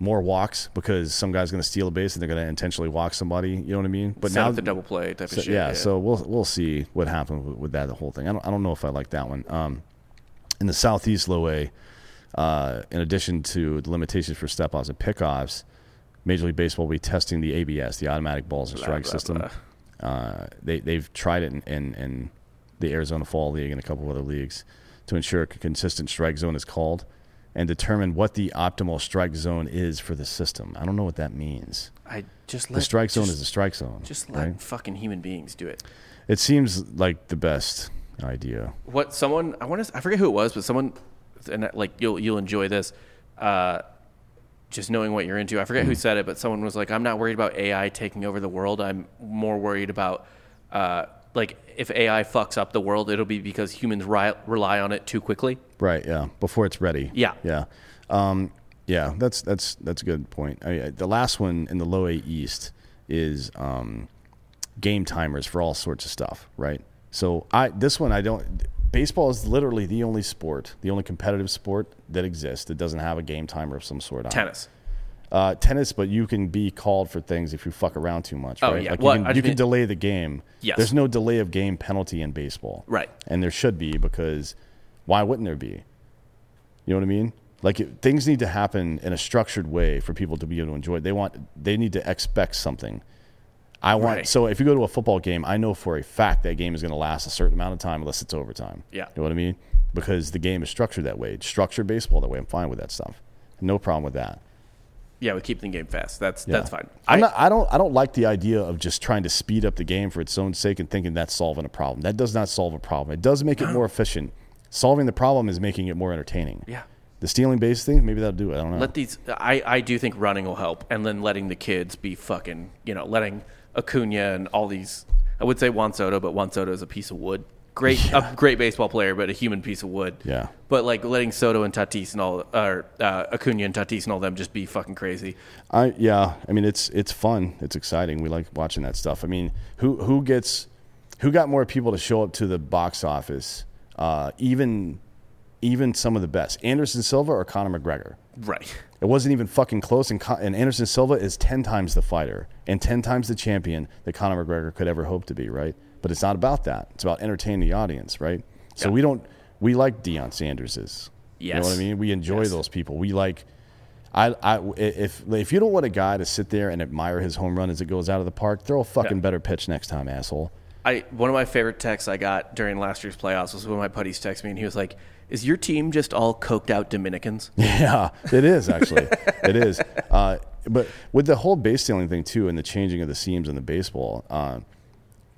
more walks because some guy's going to steal a base and they're going to intentionally walk somebody. You know what I mean? But Set now the double play type So, of shit. yeah, so we'll we'll see what happens with, with that the whole thing. I don't I don't know if I like that one. Um, in the southeast low A, uh, in addition to the limitations for step offs and pickoffs, Major League Baseball will be testing the ABS, the automatic balls and strike system. blah. Uh, they they've tried it in, in, in the Arizona Fall League and a couple of other leagues to ensure a consistent strike zone is called and determine what the optimal strike zone is for the system. I don't know what that means. I just let The strike zone just, is the strike zone. Just let right? fucking human beings do it. It seems like the best idea. What someone I want to I forget who it was, but someone and like you'll you'll enjoy this. Uh, just knowing what you're into. I forget who Mm-hmm. said it, but someone was like, "I'm not worried about AI taking over the world. I'm more worried about uh, like if AI fucks up the world, it'll be because humans ri- rely on it too quickly." Right. Yeah. Before it's ready. Yeah. Yeah. Um, yeah. That's that's that's a good point. I mean, the last one in the low A East is um, game timers for all sorts of stuff. Right. So I this one I don't. Baseball is literally the only sport, the only competitive sport that exists that doesn't have a game timer of some sort on it. Tennis. Uh, tennis, but you can be called for things if you fuck around too much. Oh, right? yeah. Like Well, you can, you can mean- delay the game. Yes. There's no delay of game penalty in baseball. Right. And there should be because why wouldn't there be? You know what I mean? Like it, things need to happen in a structured way for people to be able to enjoy it. They want they need to expect something. I want Right. so if you go to a football game, I know for a fact that game is going to last a certain amount of time unless it's overtime. Yeah. You know what I mean? Because the game is structured that way. Structured baseball that way. I'm fine with that stuff. No problem with that. Yeah, with keep the game fast. That's Yeah. that's fine. I'm I, not, I don't. I don't like the idea of just trying to speed up the game for its own sake and thinking that's solving a problem. That does not solve a problem. It does make it more efficient. Solving the problem is making it more entertaining. Yeah. The stealing base thing, maybe that'll do it. I don't know. let these. I I do think running will help, and then letting the kids be fucking. You know, letting Acuna and all these. I would say Juan Soto, but Juan Soto is a piece of wood. Great, a great baseball player, but a human piece of wood. Yeah. But like letting Soto and Tatis and all, or uh, Acuna and Tatis and all them just be fucking crazy. I yeah. I mean, it's it's fun. It's exciting. We like watching that stuff. I mean, who who gets who got more people to show up to the box office? Uh, even even some of the best, Anderson Silva or Conor McGregor. Right. It wasn't even fucking close. And, Con- and Anderson Silva is 10 times the fighter and 10 times the champion that Conor McGregor could ever hope to be, right? But it's not about that. It's about entertaining the audience, right? So Yeah. we don't, we like Deion Sanders's. You know what I mean? We enjoy Yes. those people. We like, I, I, if, if you don't want a guy to sit there and admire his home run as it goes out of the park, throw a fucking Yeah. better pitch next time, asshole. I one of my favorite texts I got during last year's playoffs was when my buddies texted me and he was like, "Is your team just all coked out Dominicans?" Yeah, it is actually. it is. Uh, but with the whole base stealing thing too, and the changing of the seams in the baseball, uh,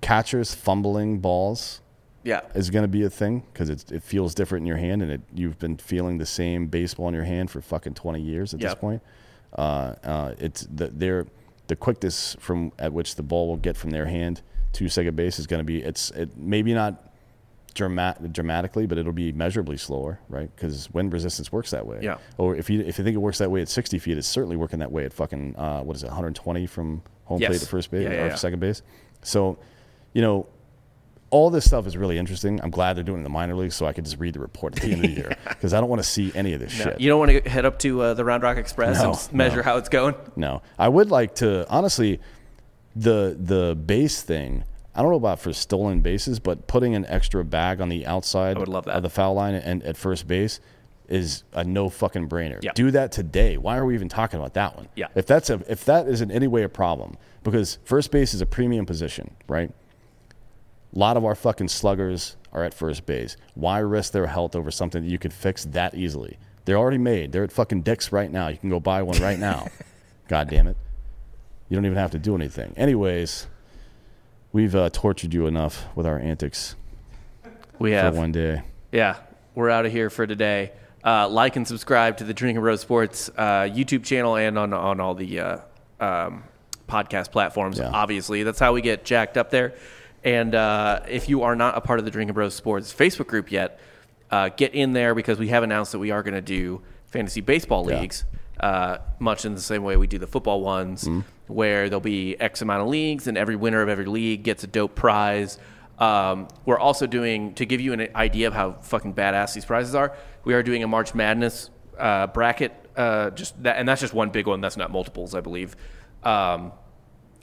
catchers fumbling balls Yeah, is going to be a thing because it feels different in your hand, and it, you've been feeling the same baseball in your hand for fucking twenty years at this point. Uh, uh, it's the they're, the quickness from at which the ball will get from their hand to second base is going to be it's it maybe not dramat- dramatically, but it'll be measurably slower, right? Because wind resistance works that way. Yeah. Or if you if you think it works that way at 60 feet, it's certainly working that way at fucking uh, what is it, 120 from home Yes. plate to first base Yeah, yeah, or yeah. second base. So, you know, all this stuff is really interesting. I'm glad they're doing it in the minor leagues, so I can just read the report at the end of the year because I don't want to see any of this No, shit. you don't want to head up to uh, the Round Rock Express No, and measure no. how it's going. No, I would like to honestly, the the base thing. I don't know about for stolen bases, but putting an extra bag on the outside I would love that. of the foul line and at first base is a no fucking brainer. Yeah. Do that today. Why are we even talking about that one? Yeah. If that's a if that is in any way a problem, because first base is a premium position, right? A lot of our fucking sluggers are at first base. Why risk their health over something that you could fix that easily? They're already made. They're at fucking Dick's right now. You can go buy one right now. God damn it. You don't even have to do anything. Anyways, we've uh, tortured you enough with our antics We for have one day. Yeah, we're out of here for today. Uh, like and subscribe to the Drinking Bros Sports uh, YouTube channel and on on all the uh, um, podcast platforms. Yeah. Obviously, that's how we get jacked up there. And uh, if you are not a part of the Drinking Bros Sports Facebook group yet, uh, get in there because we have announced that we are going to do fantasy baseball Yeah. leagues, uh, much in the same way we do the football ones, Mm-hmm. where there'll be X amount of leagues, and every winner of every league gets a dope prize. Um, we're also doing to give you an idea of how fucking badass these prizes are. We are doing a March Madness uh, bracket, uh, just that, and that's just one big one. That's not multiples, I believe. Um,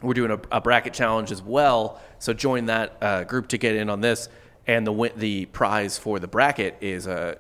we're doing a, a bracket challenge as well. So join that uh, group to get in on this. And the the prize for the bracket is a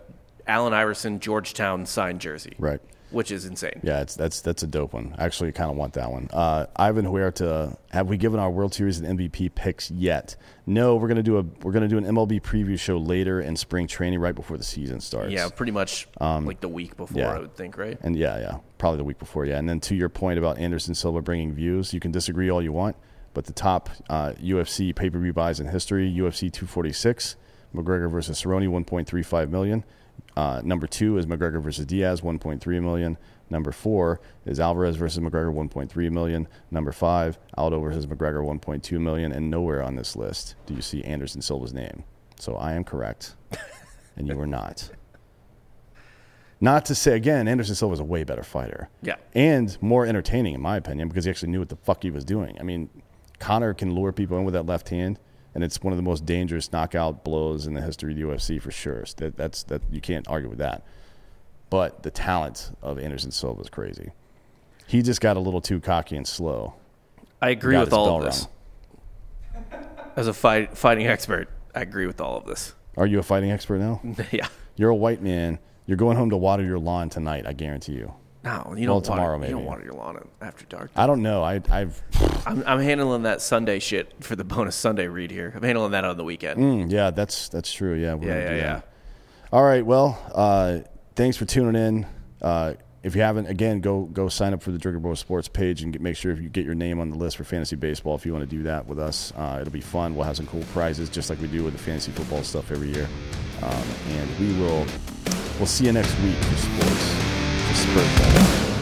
Allen Iverson Georgetown signed jersey, Right. Which is insane. Yeah, it's that's that's a dope one. Actually, kind of want that one. Uh, Ivan Huerta, have we given our World Series and MVP picks yet? No, we're gonna do a we're gonna do an MLB preview show later in spring training, right before the season starts. Yeah, pretty much like the week before, yeah. I would think, right? And yeah, yeah, probably the week before. Yeah, and then to your point about Anderson Silva bringing views, you can disagree all you want, but the top uh, UFC pay per view buys in history: UFC 246, McGregor versus Cerrone, 1.35 million. Uh, number two is McGregor versus Diaz, 1.3 million. Number four is Alvarez versus McGregor, 1.3 million. Number five, Aldo versus McGregor, 1.2 million. And nowhere on this list do you see Anderson Silva's name. So I am correct, and you are not. Not to say again, Anderson Silva is a way better fighter. Yeah. And more entertaining, in my opinion, because he actually knew what the fuck he was doing. I mean, Conor can lure people in with that left hand, and it's one of the most dangerous knockout blows in the history of the UFC for sure. So that, that's that you can't argue with that. But the talent of Anderson Silva is crazy. He just got a little too cocky and slow. I agree with all of this. rung. As a fight, fighting expert, I agree with all of this. Are you a fighting expert now? yeah. You're a white man. You're going home to water your lawn tonight. I guarantee you. No, you don't water, tomorrow, You maybe. don't water your lawn after dark. I don't know. I, I've I'm, I'm handling that Sunday shit for the bonus Sunday read here. I'm handling that on the weekend. Mm, yeah, that's that's true. Yeah, we're Yeah, yeah, yeah. All right. Well, uh, thanks for tuning in. Uh, if you haven't, again, go go sign up for the Drinker Bros Sports page and get, make sure if you get your name on the list for fantasy baseball. If you want to do that with us, uh, it'll be fun. We'll have some cool prizes, just like we do with the fantasy football stuff every year. Um, and we will we'll see you next week for sports. For Spurs.